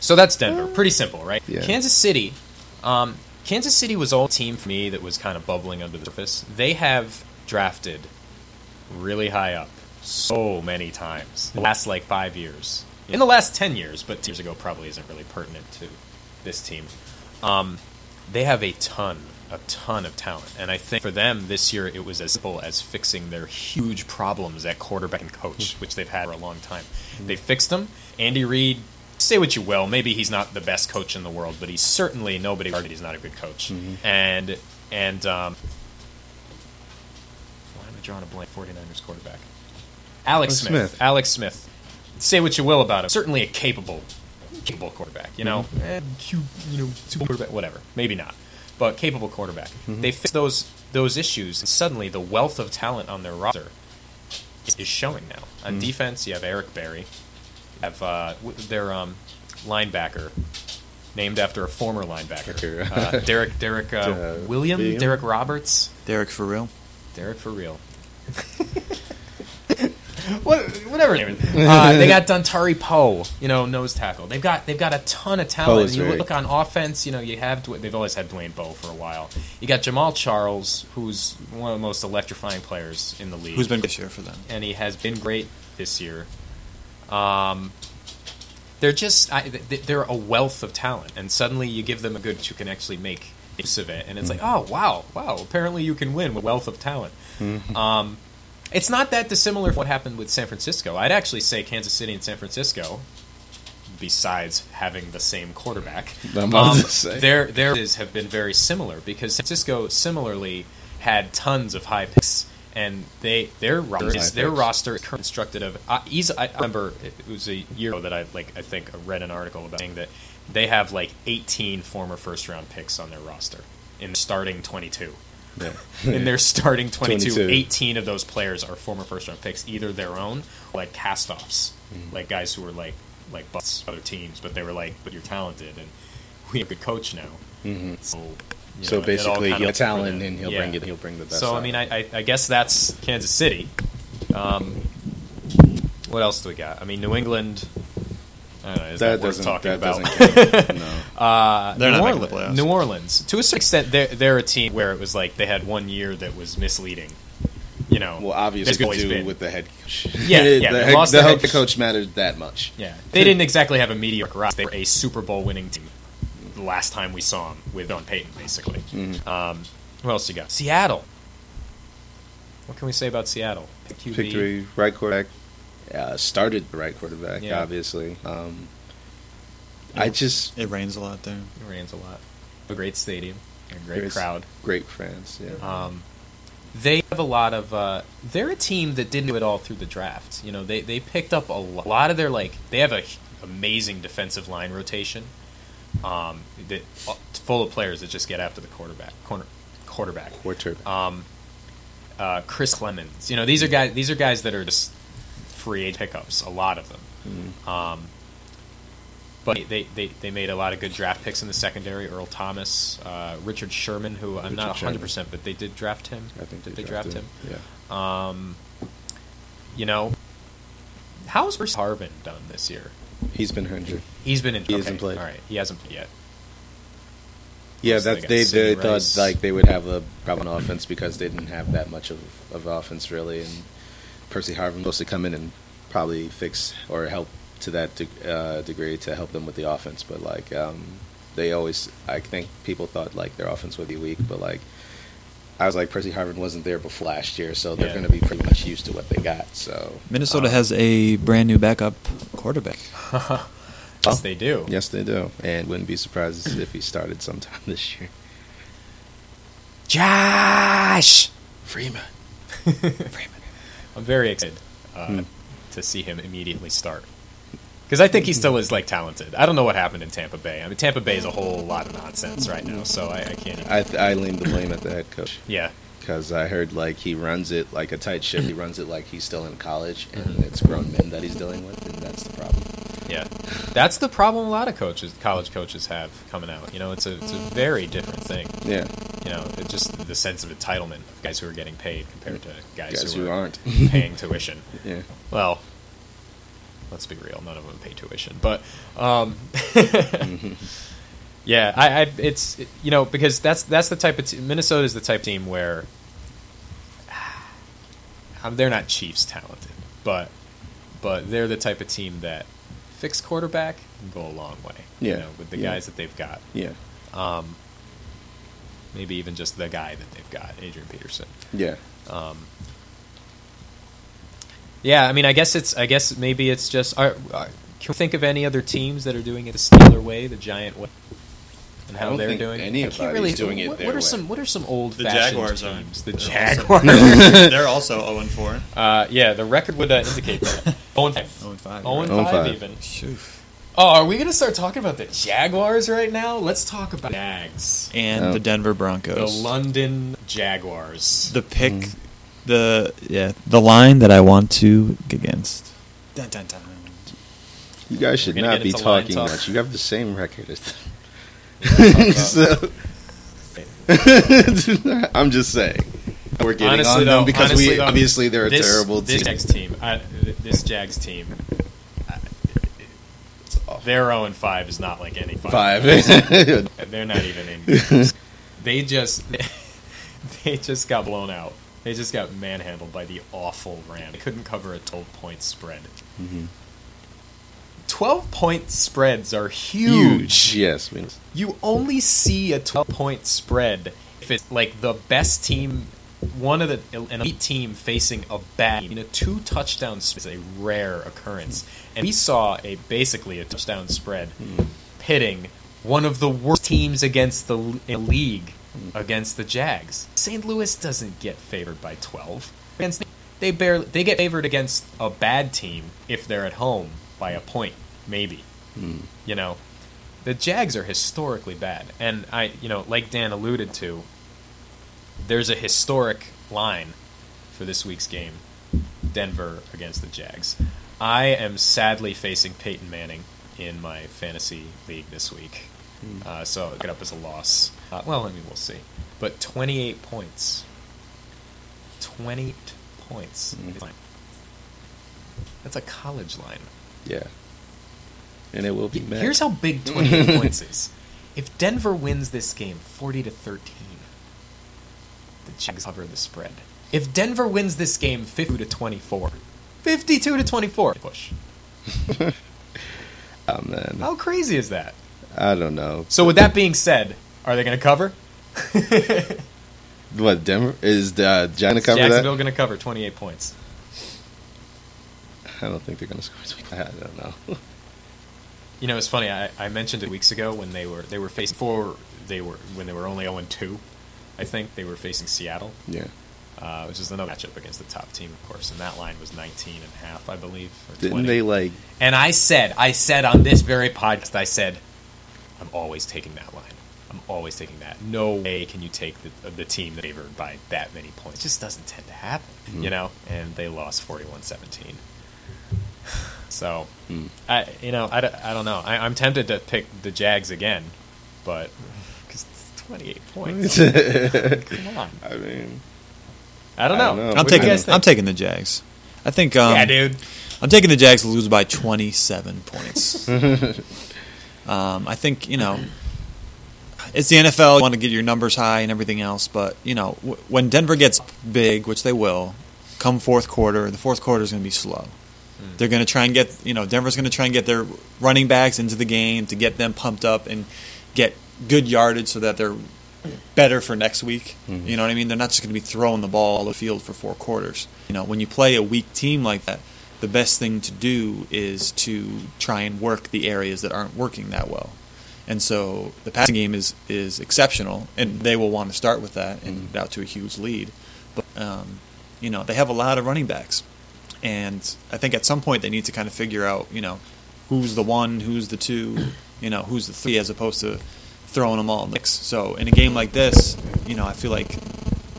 so that's Denver. Pretty simple, right? Yeah. Kansas City. Um, Kansas City was all team for me that was kind of bubbling under the surface. They have drafted really high up so many times the last like five years. In the last ten years, but years ago probably isn't really pertinent to this team. Um, they have a ton, a ton of talent, and I think for them this year it was as simple as fixing their huge problems at quarterback and coach, which they've had for a long time. They fixed them. Andy Reid, say what you will, maybe he's not the best coach in the world, but he's certainly nobody argued he's not a good coach. And and um, why am I drawing a blank? 49ers quarterback, Alex Oh, Smith. Smith. Alex Smith. Say what you will about him. Certainly a capable, capable quarterback. You know, eh, cute, you know, super quarterback. Whatever. Maybe not, but capable quarterback. They fixed those those issues, and suddenly the wealth of talent on their roster is, is showing now. On defense, you have Eric Berry. You have uh, their um, linebacker, named after a former linebacker, uh, Derek Derek uh, Uh, William William? Derek Roberts. Derek for real. Derek for real. what, whatever. his name is. Uh, they got Dontari Poe, you know, nose tackle. They've got they've got a ton of talent. is you very- look on offense, you know, you have they've always had Dwayne Bowe for a while. You got Jamaal Charles, who's one of the most electrifying players in the league Who's been this year for them? and he has been great this year. Um, they're just I, they're a wealth of talent, and suddenly you give them a good you can actually make use of it, and it's like, oh wow, wow! Apparently you can win with wealth of talent. Um, it's not that dissimilar from what happened with San Francisco. I'd actually say Kansas City and San Francisco, besides having the same quarterback, um, their their is have been very similar because San Francisco similarly had tons of high picks, and they their roster is, their roster is constructed of. Uh, easy, I remember it was a year ago that I like I think I read an article about saying that they have like 18 former first round picks on their roster in starting 22. Yeah. In their starting 22, 22. 18 of those players are former first round picks, either their own like cast offs, Mm. like guys who were like like busts other teams, but they were like, but you're talented and we have a good coach now. Mhm. So, you So know, basically, he'll talent and he'll Yeah. bring it. He'll bring the best. So I mean, I, I, I guess that's Kansas City. Um, what else do we got? I mean, New England. I know. Is that, that worth doesn't. talking That about? doesn't count. no. Uh, They're New not Orleans. the playoffs. New Orleans, to a certain extent, they're, they're a team where it was like they had one year that was misleading. You know, Well, obviously, There's to do been. with the head coach. Yeah, yeah, the they head, lost the the head head- coach mattered that much. Yeah, they didn't exactly have a mediocre roster. They were a Super Bowl winning team. The last time we saw them with Don Payton, basically. Mhm. Um, who else you got? Seattle. What can we say about Seattle? Pick QB. Pick three, right quarterback. Uh, started the right quarterback, Yeah. obviously. Um, I just It rains a lot there. It rains a lot. A great stadium, a great Great- crowd. great fans. Yeah. Um, they have a lot of. Uh, they're a team that didn't do it all through the draft. You know, they they picked up a lo- lot of their like. They have a h- amazing defensive line rotation. Um, that uh, full of players that just get after the quarterback. Corner, quarterback. Quarterback. Um, uh, Chris Clemons. You know, these are guys. These are guys that are just free agent pickups. A lot of them. Mhm. Um, but they, they, they made a lot of good draft picks in the secondary. Earl Thomas, uh, Richard Sherman, who I'm Richard not 100, percent but they did draft him. I think did they, they draft drafted him. Yeah. Um, you know, how's Bruce Harvin done this year? He's been injured. He's been in. He okay, hasn't played. All right, he hasn't played yet. Yeah, So they that they they thought like they would have a problem on offense because they didn't have that much of of offense really, and Percy Harvin was supposed to come in and probably fix or help to that de- uh, degree to help them with the offense. But like um, they always, I think people thought like their offense would be weak, but like I was like Percy Harvin wasn't there before last year, so they're Yeah. going to be pretty much used to what they got. So Minnesota um, has a brand new backup quarterback. Yes, they do. Yes, they do, and wouldn't be surprised if he started sometime this year. Josh. Freeman. Freeman. I'm very excited uh, Hmm. to see him immediately start. Because I think he still is like talented. I don't know what happened in Tampa Bay. I mean, Tampa Bay is a whole lot of nonsense right now, so I, I can't. Even, I I lean the blame at the head coach. yeah, because I heard like he runs it like a tight ship. he runs it like he's still in college, and Mhm. it's grown men that he's dealing with, and that's the problem. Yeah. That's the problem. A lot of coaches, college coaches, have coming out. You know, it's a it's a very different thing. Yeah, You know, just the sense of entitlement of guys who are getting paid compared to guys, guys who, who are aren't. paying tuition. yeah, Well, let's be real. None of them pay tuition, but um, yeah, I, I it's you know because that's that's the type of te- Minnesota is the type of team where they're not Chiefs talented, but but they're the type of team that fix quarterback go a long way. you Yeah, know, with the yeah. guys that they've got. yeah, Um, maybe even just the guy that they've got, Adrian Peterson. yeah. Um, yeah, I mean, I guess it's. I guess maybe it's just. Are, are, can we think of any other teams that are doing it the Steeler way, the Giant way, and how I they're doing? it? I anybody's can't really doing it what, their what are way. some What are some old The fashioned Jaguars are. teams? The They're Jaguars. also- They're also 0 and 4. uh, yeah, the record would uh, indicate that. Oh and five. 0 and 5. Oh and Oh and five, five. even. Shoot. Oh, are we gonna start talking about the Jaguars right now? Let's talk about Jags. And Oh. the Denver Broncos, The London Jaguars. the pick, Mm. the yeah, the line that I want to against. Dun, dun, dun. You guys should not be talking talk. much. You have the same record as them. So, I'm just saying. We're getting Honestly, on though, them because honestly, we though, obviously they're a this, terrible this team. Jags team, I, this Jags team, I- their 0 and 5 is not like any Five. They're not even in. they just they just got blown out. They just got manhandled by the awful Rams. They couldn't cover a 12 point spread. Mhm. 12 point spreads are huge. Yes. we- You only see a 12 point spread if it's like the best team, one of the an elite team facing a bad team. You know, two touchdown spreads is a rare occurrence, and we saw a basically a touchdown spread hmm. pitting one of the worst teams against the league hmm. against the Jags. St. Louis doesn't get favored by 12. Against they barely they get favored against a bad team if they're at home by a point, maybe. Hmm. you know the jags are historically bad. And i you know like dan alluded to there's a historic line for this week's game denver against the jags. I am sadly facing peyton manning in my fantasy league this week. Uh, so I'll get up as a loss. Uh, well i mean we'll see. But 28 points. 28 points. Mhm. that's a college line Yeah. And it will be mad. Here's how big 28 points is. If Denver wins this game 40 to 13, the Jags cover the spread. If Denver wins this game 52 to 24, 52 to 24, push. Oh man. How crazy is that? I don't know. So with that being said, are they going to cover? What Denver is uh, John to cover Jacksonville going to cover 28 points. I don't think they're going to score. I don't know. You know, it's funny. I, I mentioned it weeks ago when they were they were facing for they were when they were only 0 2. I think they were facing Seattle. yeah. uh, which is another matchup against the top team, of course. And that line was 19 and a half, I believe. Or Didn't 20. they like? And I said, I said on this very podcast, I said, I'm always taking that line. I'm always taking that. No way can you take the, the team favored by that many points. It just doesn't tend to happen, Mhm. you know? And they lost 41 17. So, Hmm. I you know I, don't- I don't know. I, I'm tempted to pick the Jags again, but because 28 points. Come on. I mean, I don't I know. don't know. I'm do taking. I'm taking the Jags. I think. Um, yeah, dude. I'm taking the Jags to lose by 27 points. um, I think you know it's the NFL. You want to get your numbers high and everything else, but you know w- when Denver gets big, which they will, come fourth quarter, the fourth quarter is going to be slow. They're going to try and get you know Denver's going to try and get their running backs into the game to get them pumped up and get good yardage so that they're better for next week. Mhm. You know what I mean? They're not just going to be throwing the ball all the field for four quarters. You know, when you play a weak team like that, the best thing to do is to try and work the areas that aren't working that well. And so the passing game is is exceptional, and they will want to start with that and Mhm. out to a huge lead. But um, you know, they have a lot of running backs, and I think at some point they need to kind of figure out, you know, who's the one, who's the two, you know, who's the three, as opposed to throwing them all in the mix. So in a game like this, you know, I feel like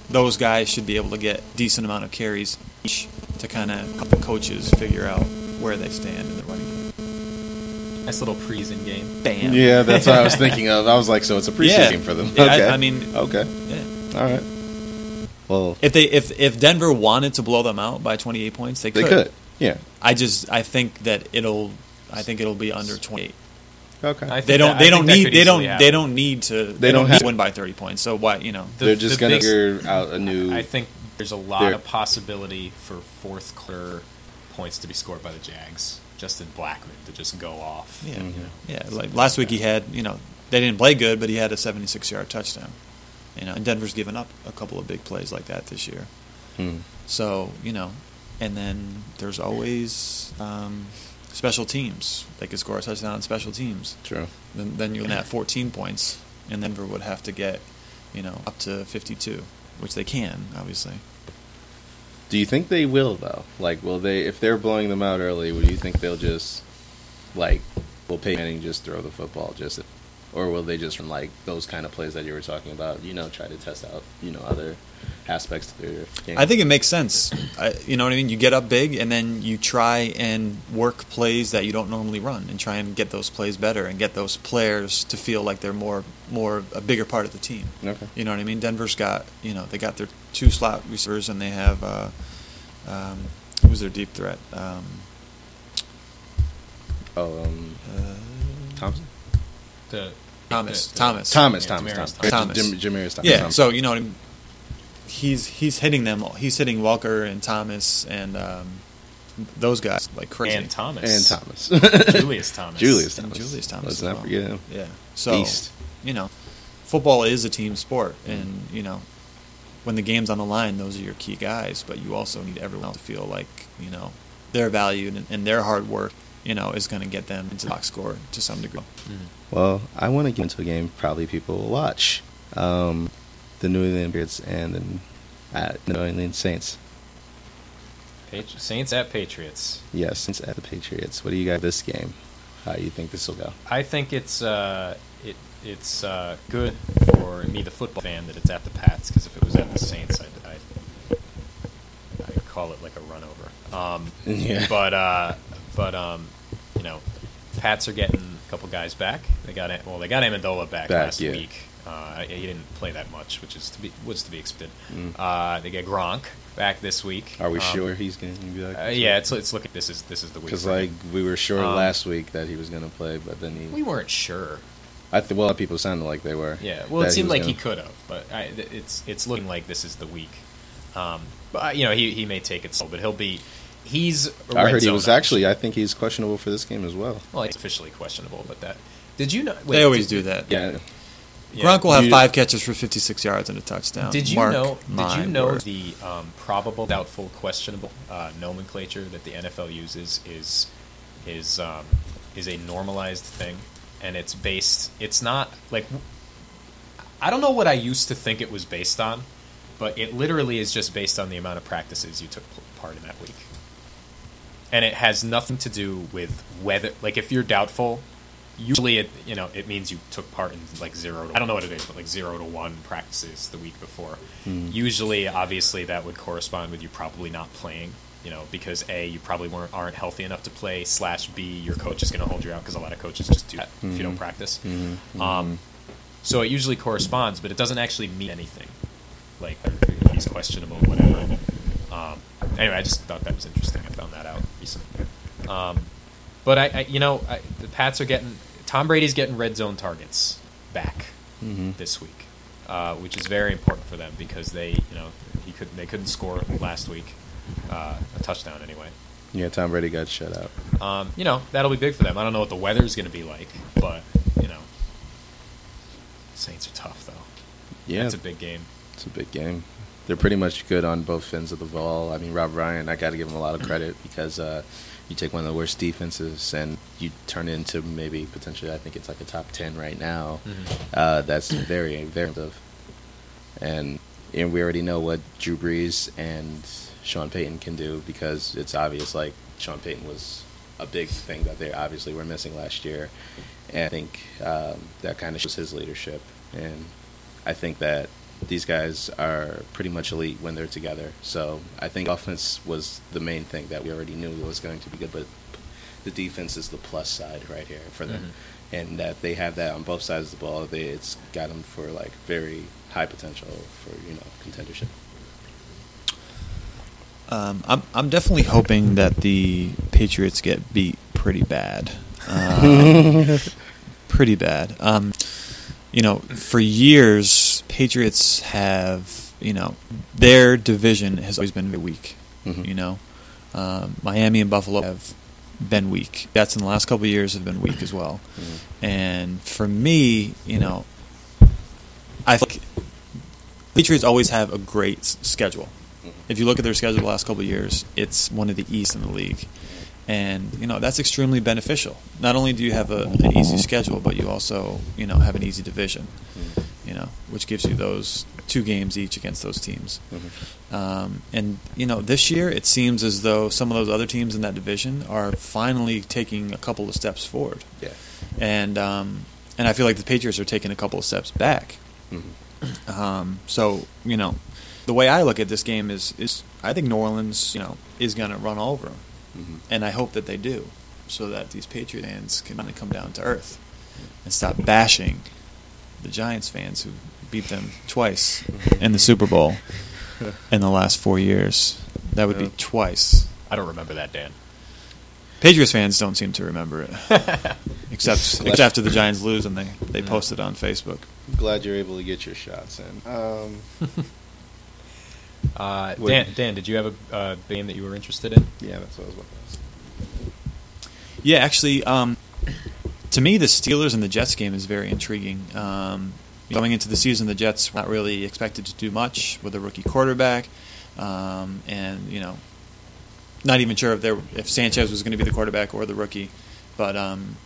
those guys should be able to get decent amount of carries each to kind of help the coaches figure out where they stand in the running game. Nice little preseason game. Bam. yeah, that's what I was thinking of. I was like, so it's a preseason Yeah. game for them. Yeah, I- Okay. I mean- okay, Yeah. all right. Well, If they if if Denver wanted to blow them out by 28 points, they they could. could. Yeah. I just I think that it'll I think it'll be under 28. Okay. They don't that- they don't need they don't easily they don't need to they, They don't, don't need have- to win by 30 points. So why, you know. The- They're just the gonna figure out a new. I think there's a lot They're- of possibility for fourth quarter points to be scored by the Jags. Justin Blackmon to just go off. Yeah. Mhm. Yeah, like last week he had, you know, they didn't play good, but he had a 76-yard touchdown. You know, and Denver's given up a couple of big plays like that this year. Hmm. So, you know, and then there's always um, special teams. They could score a touchdown on special teams. True. Then, then you're at 14 points, and Denver would have to get, you know, up to 52, which they can, obviously. Do you think they will though? Like, will they? If they're blowing them out early, would you think they'll just like will Peyton Manning just throw the football just, or will they just from like those kind of plays that you were talking about? You know, try to test out you know other aspects to their game. I think it makes sense. I, you know what I mean? You get up big, and then you try and work plays that you don't normally run, and try and get those plays better, and get those players to feel like they're more, more a bigger part of the team. Okay. You know what I mean? Denver's got, you know, they got their two slot receivers, and they have, uh, um, who's their deep threat? Um, Oh, um, uh, Thompson. The, Thomas. the- Thomas. Thomas. Yeah, Thomas. Demaryius Thomas. Thomas. Jam- Jamarius Thomas. Yeah. Thomas. So you know, I mean? he's he's hitting them. He's hitting Welker and Thomas and um, those guys like crazy. and Thomas and Thomas. Julius Thomas. Julius And Thomas. Julius Thomas. Let's not well. forget him. Yeah. So Beast. you know, football is a team sport, and you know, when the game's on the line, those are your key guys. But you also need everyone to feel like you know they're valued and, and their hard work, you know, is going to get them into the box score to some degree. Well, I want to get into a game probably people will watch. Um, the New England Patriots and the uh, New England Saints. Patri- Saints at Patriots. Yes, Saints at the Patriots. What do you got this game? How do you think this will go? I think it's uh, it it's uh, good for me, the football fan, that it's at the Pats. Because if it was at the Saints, I'd, I'd, I'd call it like a run over. Um, Yeah. But uh, but um, you know, Pats are getting a couple guys back. They got well, they got Amendola back, Back, last yeah. week. Uh, he didn't play that much, which is to be was to be expected. Mm. Uh, they get Gronk back this week. Are we Um, sure he's going to be back? Uh, yeah, it's it's looking. This is this is the week. because like we were sure Um, last week that he was going to play, but then he. we weren't sure. I think well, people sounded like they were. Yeah, well, it seemed was like he gonna- could have, but I, it's it's looking like this is the week. Um, but you know, he he may take it slow, but he'll be. He's. a I red heard he was option. actually. I think he's questionable for this game as well. Well, it's officially questionable, but that. Did you know? they always did- do that. Yeah. yeah. Gronk will have You- five catches for 56 yards and a touchdown. Did you Mark know? Did you know word. the um, probable, doubtful, questionable uh, nomenclature that the NFL uses is is um, is a normalized thing, and it's based. It's not like I don't know what I used to think it was based on, but it literally is just based on the amount of practices you took part in that week, and it has nothing to do with whether like if you're doubtful. Usually, it you know it means you took part in like zero. To, I don't know what it is, but like zero to one practices the week before. Hmm. Usually, obviously, that would correspond with you probably not playing You know, because a you probably weren't aren't healthy enough to play. Slash b your coach is going to hold you out because a lot of coaches just do that if you don't practice. Um, so it usually corresponds, but it doesn't actually mean anything. Like he's questionable, whatever. Anyway, I just thought that was interesting. I found that out recently. Um, but I, I you know, I, the Pats are getting Tom Brady's getting red zone targets back this week, uh, which is very important for them because they, you know, he could they couldn't score last week, uh, a touchdown anyway. Yeah, Tom Brady got shut out. Um, you know, that'll be big for them. I don't know what the weather's going to be like, but you know, Saints are tough though. Yeah, it's a big game. It's a big game. They're pretty much good on both ends of the ball. I mean, Rob Ryan, I got to give him a lot of credit because uh, you take one of the worst defenses and you turn it into maybe potentially, I think it's like a top 10 right now. Uh, that's very, very. And, and we already know what Drew Brees and Sean Payton can do because it's obvious, like, Sean Payton was a big thing that they obviously were missing last year. And I think um, that kind of shows his leadership. And I think that these guys are pretty much elite when they're together. So I think offense was the main thing that we already knew was going to be good, but the defense is the plus side right here for them, Mhm. and that they have that on both sides of the ball. They it's got them for like very high potential for you know contendership. Um, I'm I'm definitely hoping that the Patriots get beat pretty bad, um, pretty bad. Um, you know, for years, Patriots have you know their division has always been very weak. Mhm. You know, um, Miami and Buffalo have been weak. That's in the last couple of years have been weak as well. And for me, you know, I think Patriots always have a great schedule. If you look at their schedule the last couple of years, it's one of the east in the league. And, you know, that's extremely beneficial. Not only do you have a, an easy schedule, but you also, you know, have an easy division, you know, which gives you those two games each against those teams. Um, and, you know, this year it seems as though some of those other teams in that division are finally taking a couple of steps forward. Yeah. And, um, and I feel like the Patriots are taking a couple of steps back. Mhm. Um, so you know, the way I look at this game is is I think New Orleans, you know, is going to run over them, Mhm. and I hope that they do, so that these Patriot fans can kind of come down to earth and stop bashing the Giants fans who beat them twice in the Super Bowl in the last four years. That would be twice. I don't remember that, Dan. Patriots fans don't seem to remember it, except except after the Giants lose and they they Yeah. post it on Facebook. Glad you're able to get your shots in. Um, Uh, Dan, Dan, did you have a uh, game that you were interested in? yeah, that's what I was about to ask. Yeah, actually, um, to me, the Steelers and the Jets game is very intriguing. Um, going into the season, the Jets were not really expected to do much with a rookie quarterback, um, and you know, not even sure if they if Sanchez was going to be the quarterback or the rookie, but um,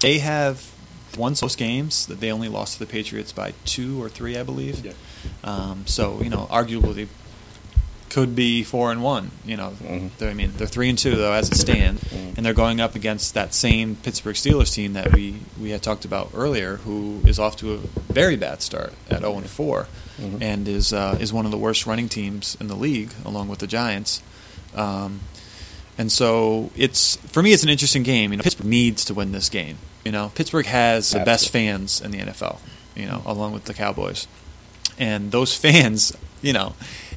they have won those games that they only lost to the Patriots by two or three, I believe. Yeah. Um, so you know, arguably could be four and one. You know, Mhm. I mean they're three and two though as it stands, Mhm. and they're going up against that same Pittsburgh Steelers team that we we had talked about earlier, who is off to a very bad start at zero and 4 Mhm. and is uh, is one of the worst running teams in the league, along with the Giants. Um, and so it's for me, it's an interesting game. You know, Pittsburgh needs to win this game. You know, Pittsburgh has the best fans in the NFL. You know, along with the Cowboys, and those fans, you know,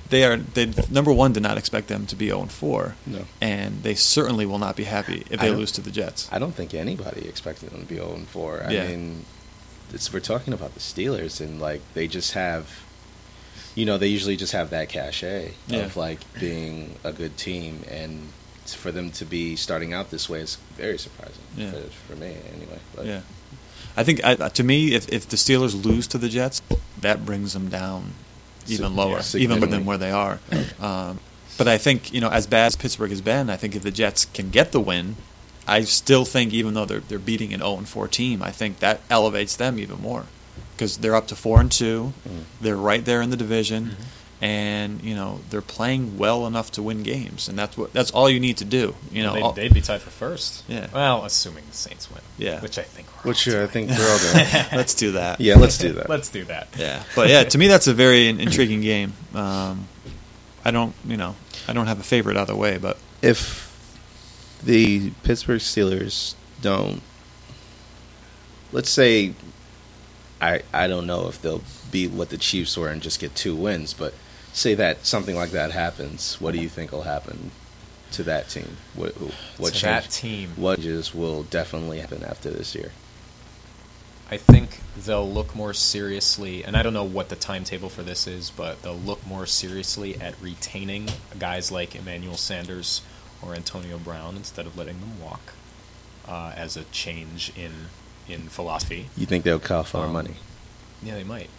they are they number one did not expect them to be zero and four, No. and they certainly will not be happy if they lose to the Jets. I don't think anybody expected them to be 0 and 4. I Yeah. mean, it's, we're talking about the Steelers, and like they just have, you know, they usually just have that cachet Yeah. of like being a good team, and for them to be starting out this way is very surprising Yeah. for, for me, anyway. But Yeah, I think I, to me, if if the Steelers lose to the Jets, that brings them down even lower, yeah, even than where they are. Um, but I think you know, as bad as Pittsburgh has been, I think if the Jets can get the win, I still think even though they're they're beating an 0 and 4 team, I think that elevates them even more because they're up to four and two, Mm. they're right there in the division. Mhm. And you know they're playing well enough to win games, and that's what that's all you need to do. You know, they'd, all- they'd be tied for first. Yeah. Well, assuming the Saints win. Yeah. Which I think. We're which all I think we're all doing. let's do that. yeah, let's do that. Let's do that. Yeah, but yeah, to me that's a very intriguing game. Um, I I don't, you know, I don't have a favorite either way, but if the Pittsburgh Steelers don't, let's say, I I don't know if they'll be what the Chiefs were and just get two wins, but say that something like that happens, what do you think will happen to that team? What what To change- that team. What changes will definitely happen after this year? I think they'll look more seriously, and I don't know what the timetable for this is, but they'll look more seriously at retaining guys like Emmanuel Sanders or Antonio Brown instead of letting them walk uh, as a change in in philosophy. You think they'll cough more Um, money? Yeah, they might.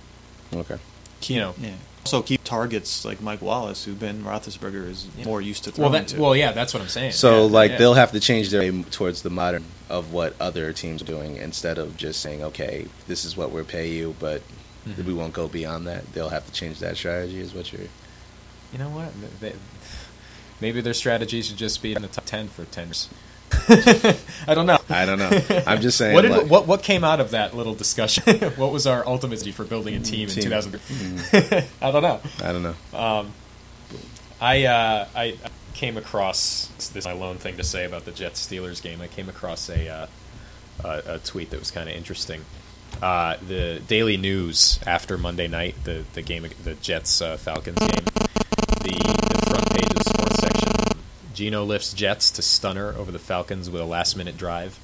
Okay. You know. yeah. Also keep targets like Mike Wallace, who Ben Roethlisberger is Yeah. more used to Well, throwing that, to. well, yeah, that's what I'm saying. So Yeah, like yeah. they'll have to change their way towards the modern of what other teams are doing instead of just saying, okay, this is what we'll pay you, but Mhm. we won't go beyond that. They'll have to change that strategy. Is what you're. You know what? They, maybe their strategy should just be in the top ten for ten years. I don't know. I don't know. I'm just saying, What, did, like- what what came out of that little discussion? what was our ultimate strategy for building a team, in Team. 2000? Mm. I don't know. I don't know. Um, I, uh, I came across this is my lone thing to say about the Jets Steelers game. I came across a uh, a, a tweet that was kind of interesting. Uh, the Daily News after Monday night, the the game, the Jets uh, Falcons game, the, the front page of the sports Geno lifts Jets to stunner over the Falcons with a last minute drive.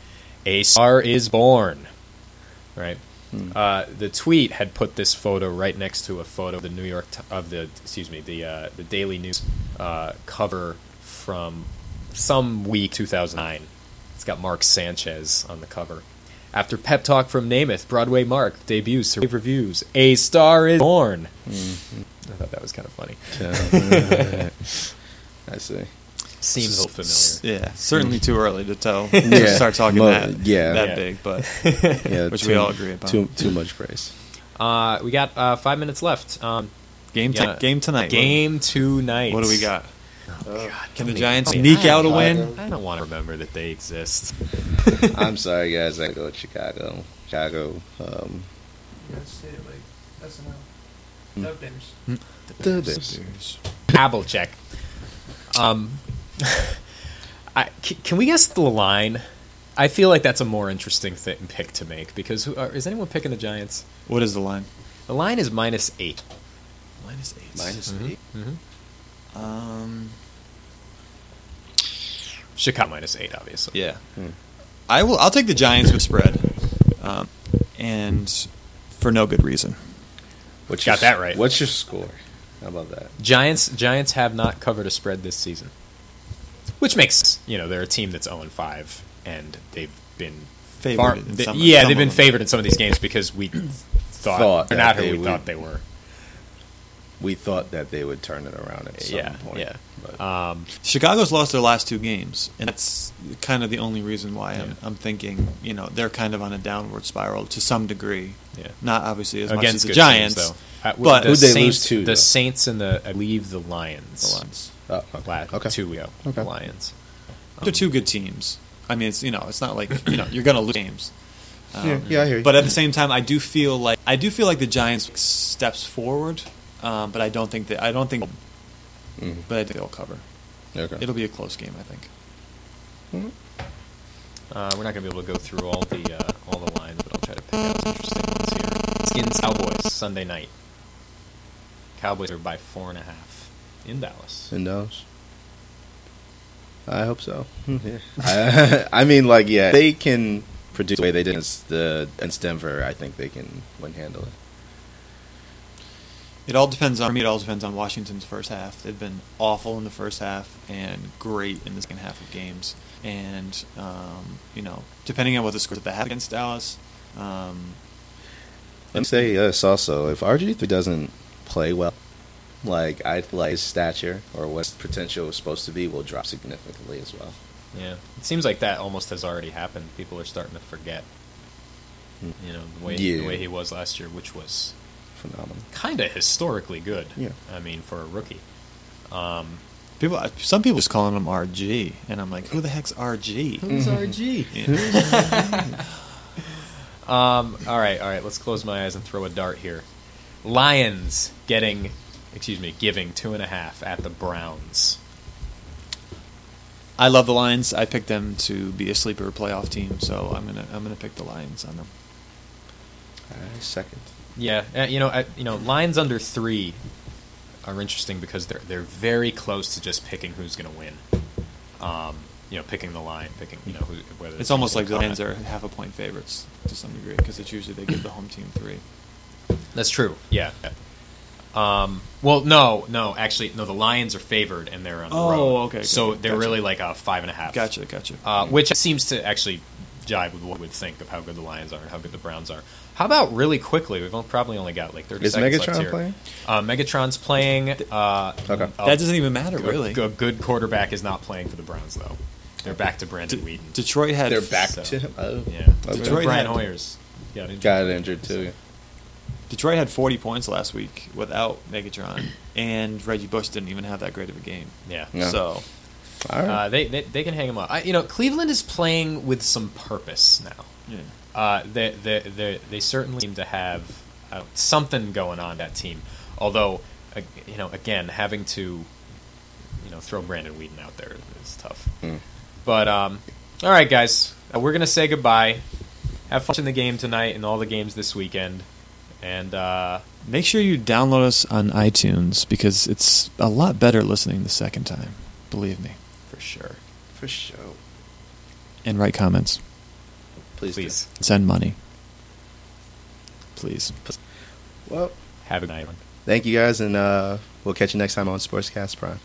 A star is born. Right. Uh, the tweet had put this photo right next to a photo of the New York of the excuse me the uh, the Daily News uh, cover from some week 2009. It's got Mark Sanchez on the cover. After pep talk from Namath, Broadway Mark debuts to rave reviews. A star is born. I thought that was kind of funny. I see. Seems a little familiar. yeah, certainly too early to tell. Yeah. to start talking Mo- that yeah. that Yeah. big, but Yeah, Which too- we all agree about. Too too much praise. Uh, we got uh, five minutes left. Um, game yeah, game tonight. Game tonight. What, what do we got? God, Can the Giants even- sneak out a win? I don't want to remember that they exist. I'm sorry, guys. I go with Chicago. Chicago. Um, the Bears. Apple check. Um, I, c- can we guess the line? I feel like that's a more interesting thing, pick to make because who, are, is anyone picking the Giants? What is the line? The line is minus eight. Minus eight. Minus Mhm. eight. Mm-hmm. Um. Chicago minus eight, obviously. Yeah. Hmm. I will. I'll take the Giants with spread, um, and for no good reason. What's Got your, that right. What's your score? How about that? Giants Giants have not covered a spread this season, which makes you know they're a team that's zero and five, and they've been Favored far- in they- some- yeah, some they've been favored in some of these games because we thought, Thought they're not who they we would- thought they were. We thought that they would turn it around at some Yeah, point. yeah. But Um, Chicago's lost their last two games, and that's kind of the only reason why I'm, I'm thinking, you know, they're kind of on a downward spiral to some degree. yeah. Not obviously as much as the Giants. teams, though. Uh, but- the Who'd they Saints, lose to, The? Saints and the I believe the Lions. The Lions. Oh, okay. La- okay. Two ago, Okay. the Lions. They're two good teams. I mean, it's you know, it's not like you know you're going to lose games. Um, Yeah, yeah, I hear you. But at the same time, I do feel like I do feel like the Giants steps forward, um, but I don't think that I don't think, Mhm. but I think they'll cover. Okay. It'll be a close game, I think. Uh, we're not going to be able to go through all the uh, all the lines, but I'll try to pick out some interesting ones here. Skins Cowboys Sunday night. Cowboys are by four and a half in Dallas. In Dallas. I hope so. Yeah. I, I mean, like, yeah, they can produce the way they did against the against Denver. I think they can win handle it. It all depends on for me. It all depends on Washington's first half. They've been awful in the first half and great in the second half of games. And um, you know, depending on what the scores that they have against Dallas, um, Let me say this also: if RG three doesn't play well, like I like his stature or what his potential is supposed to be will drop significantly as well. Yeah, it seems like that almost has already happened. People are starting to forget, you know, the way Yeah. the way he was last year, which was Phenomenal. kind of historically good. Yeah. I mean, for a rookie. Um, people, some people just calling him RG, and I'm like, who the heck's RG? who's RG? Yeah. Um, all right, all right. Let's close my eyes and throw a dart here. Lions getting excuse me, giving two and a half at the Browns. I love the Lions. I picked them to be a sleeper playoff team, so I'm gonna I'm gonna pick the Lions on them. I second. Yeah, uh, you know, I, you know, lines under three are interesting because they're they're very close to just picking who's going to win. Um, you know, picking the line, picking you know who, whether It's almost like the gonna Lions are half a point favorites to some degree because it's usually they give the home team three. That's true. Yeah. Um, well, no, no, actually, no. The Lions are favored and they're on the Oh, road. okay, okay, So they're gotcha. really like a five and a half. Gotcha, gotcha. Uh, which seems to actually jive with what we would think of how good the Lions are and how good the Browns are. How about really quickly? We've only- probably only got like thirty Is seconds Megatron left here. playing? Uh, Megatron's playing. Uh, Okay. a- that doesn't even matter, a- really. A good quarterback is not playing for the Browns though. They're back to Brandon De- Weeden. Detroit had They're back so- to him. Oh, yeah, Okay. Detroit Brian had- Hoyers. Yeah, injured. got injured too. Detroit had 40 points last week without Megatron, and Reggie Bush didn't even have that great of a game. Yeah. No. So All right. Uh, they, they they can hang him up. I, you know, Cleveland is playing with some purpose now. yeah. Uh, they, they, they, they certainly seem to have uh, something going on that team. Although, uh, you know, again, having to, you know, throw Brandon Weeden out there is tough. Hmm. But um, all right, guys, uh, we're gonna say goodbye. Have fun in the game tonight and all the games this weekend. And uh, Make sure you download us on iTunes because it's a lot better listening the second time. Believe me. for sure, For sure. And write comments. Please. do. please Send money. Please. Well, have a good night. thank you guys, and uh, we'll catch you next time on Sportscast Prime.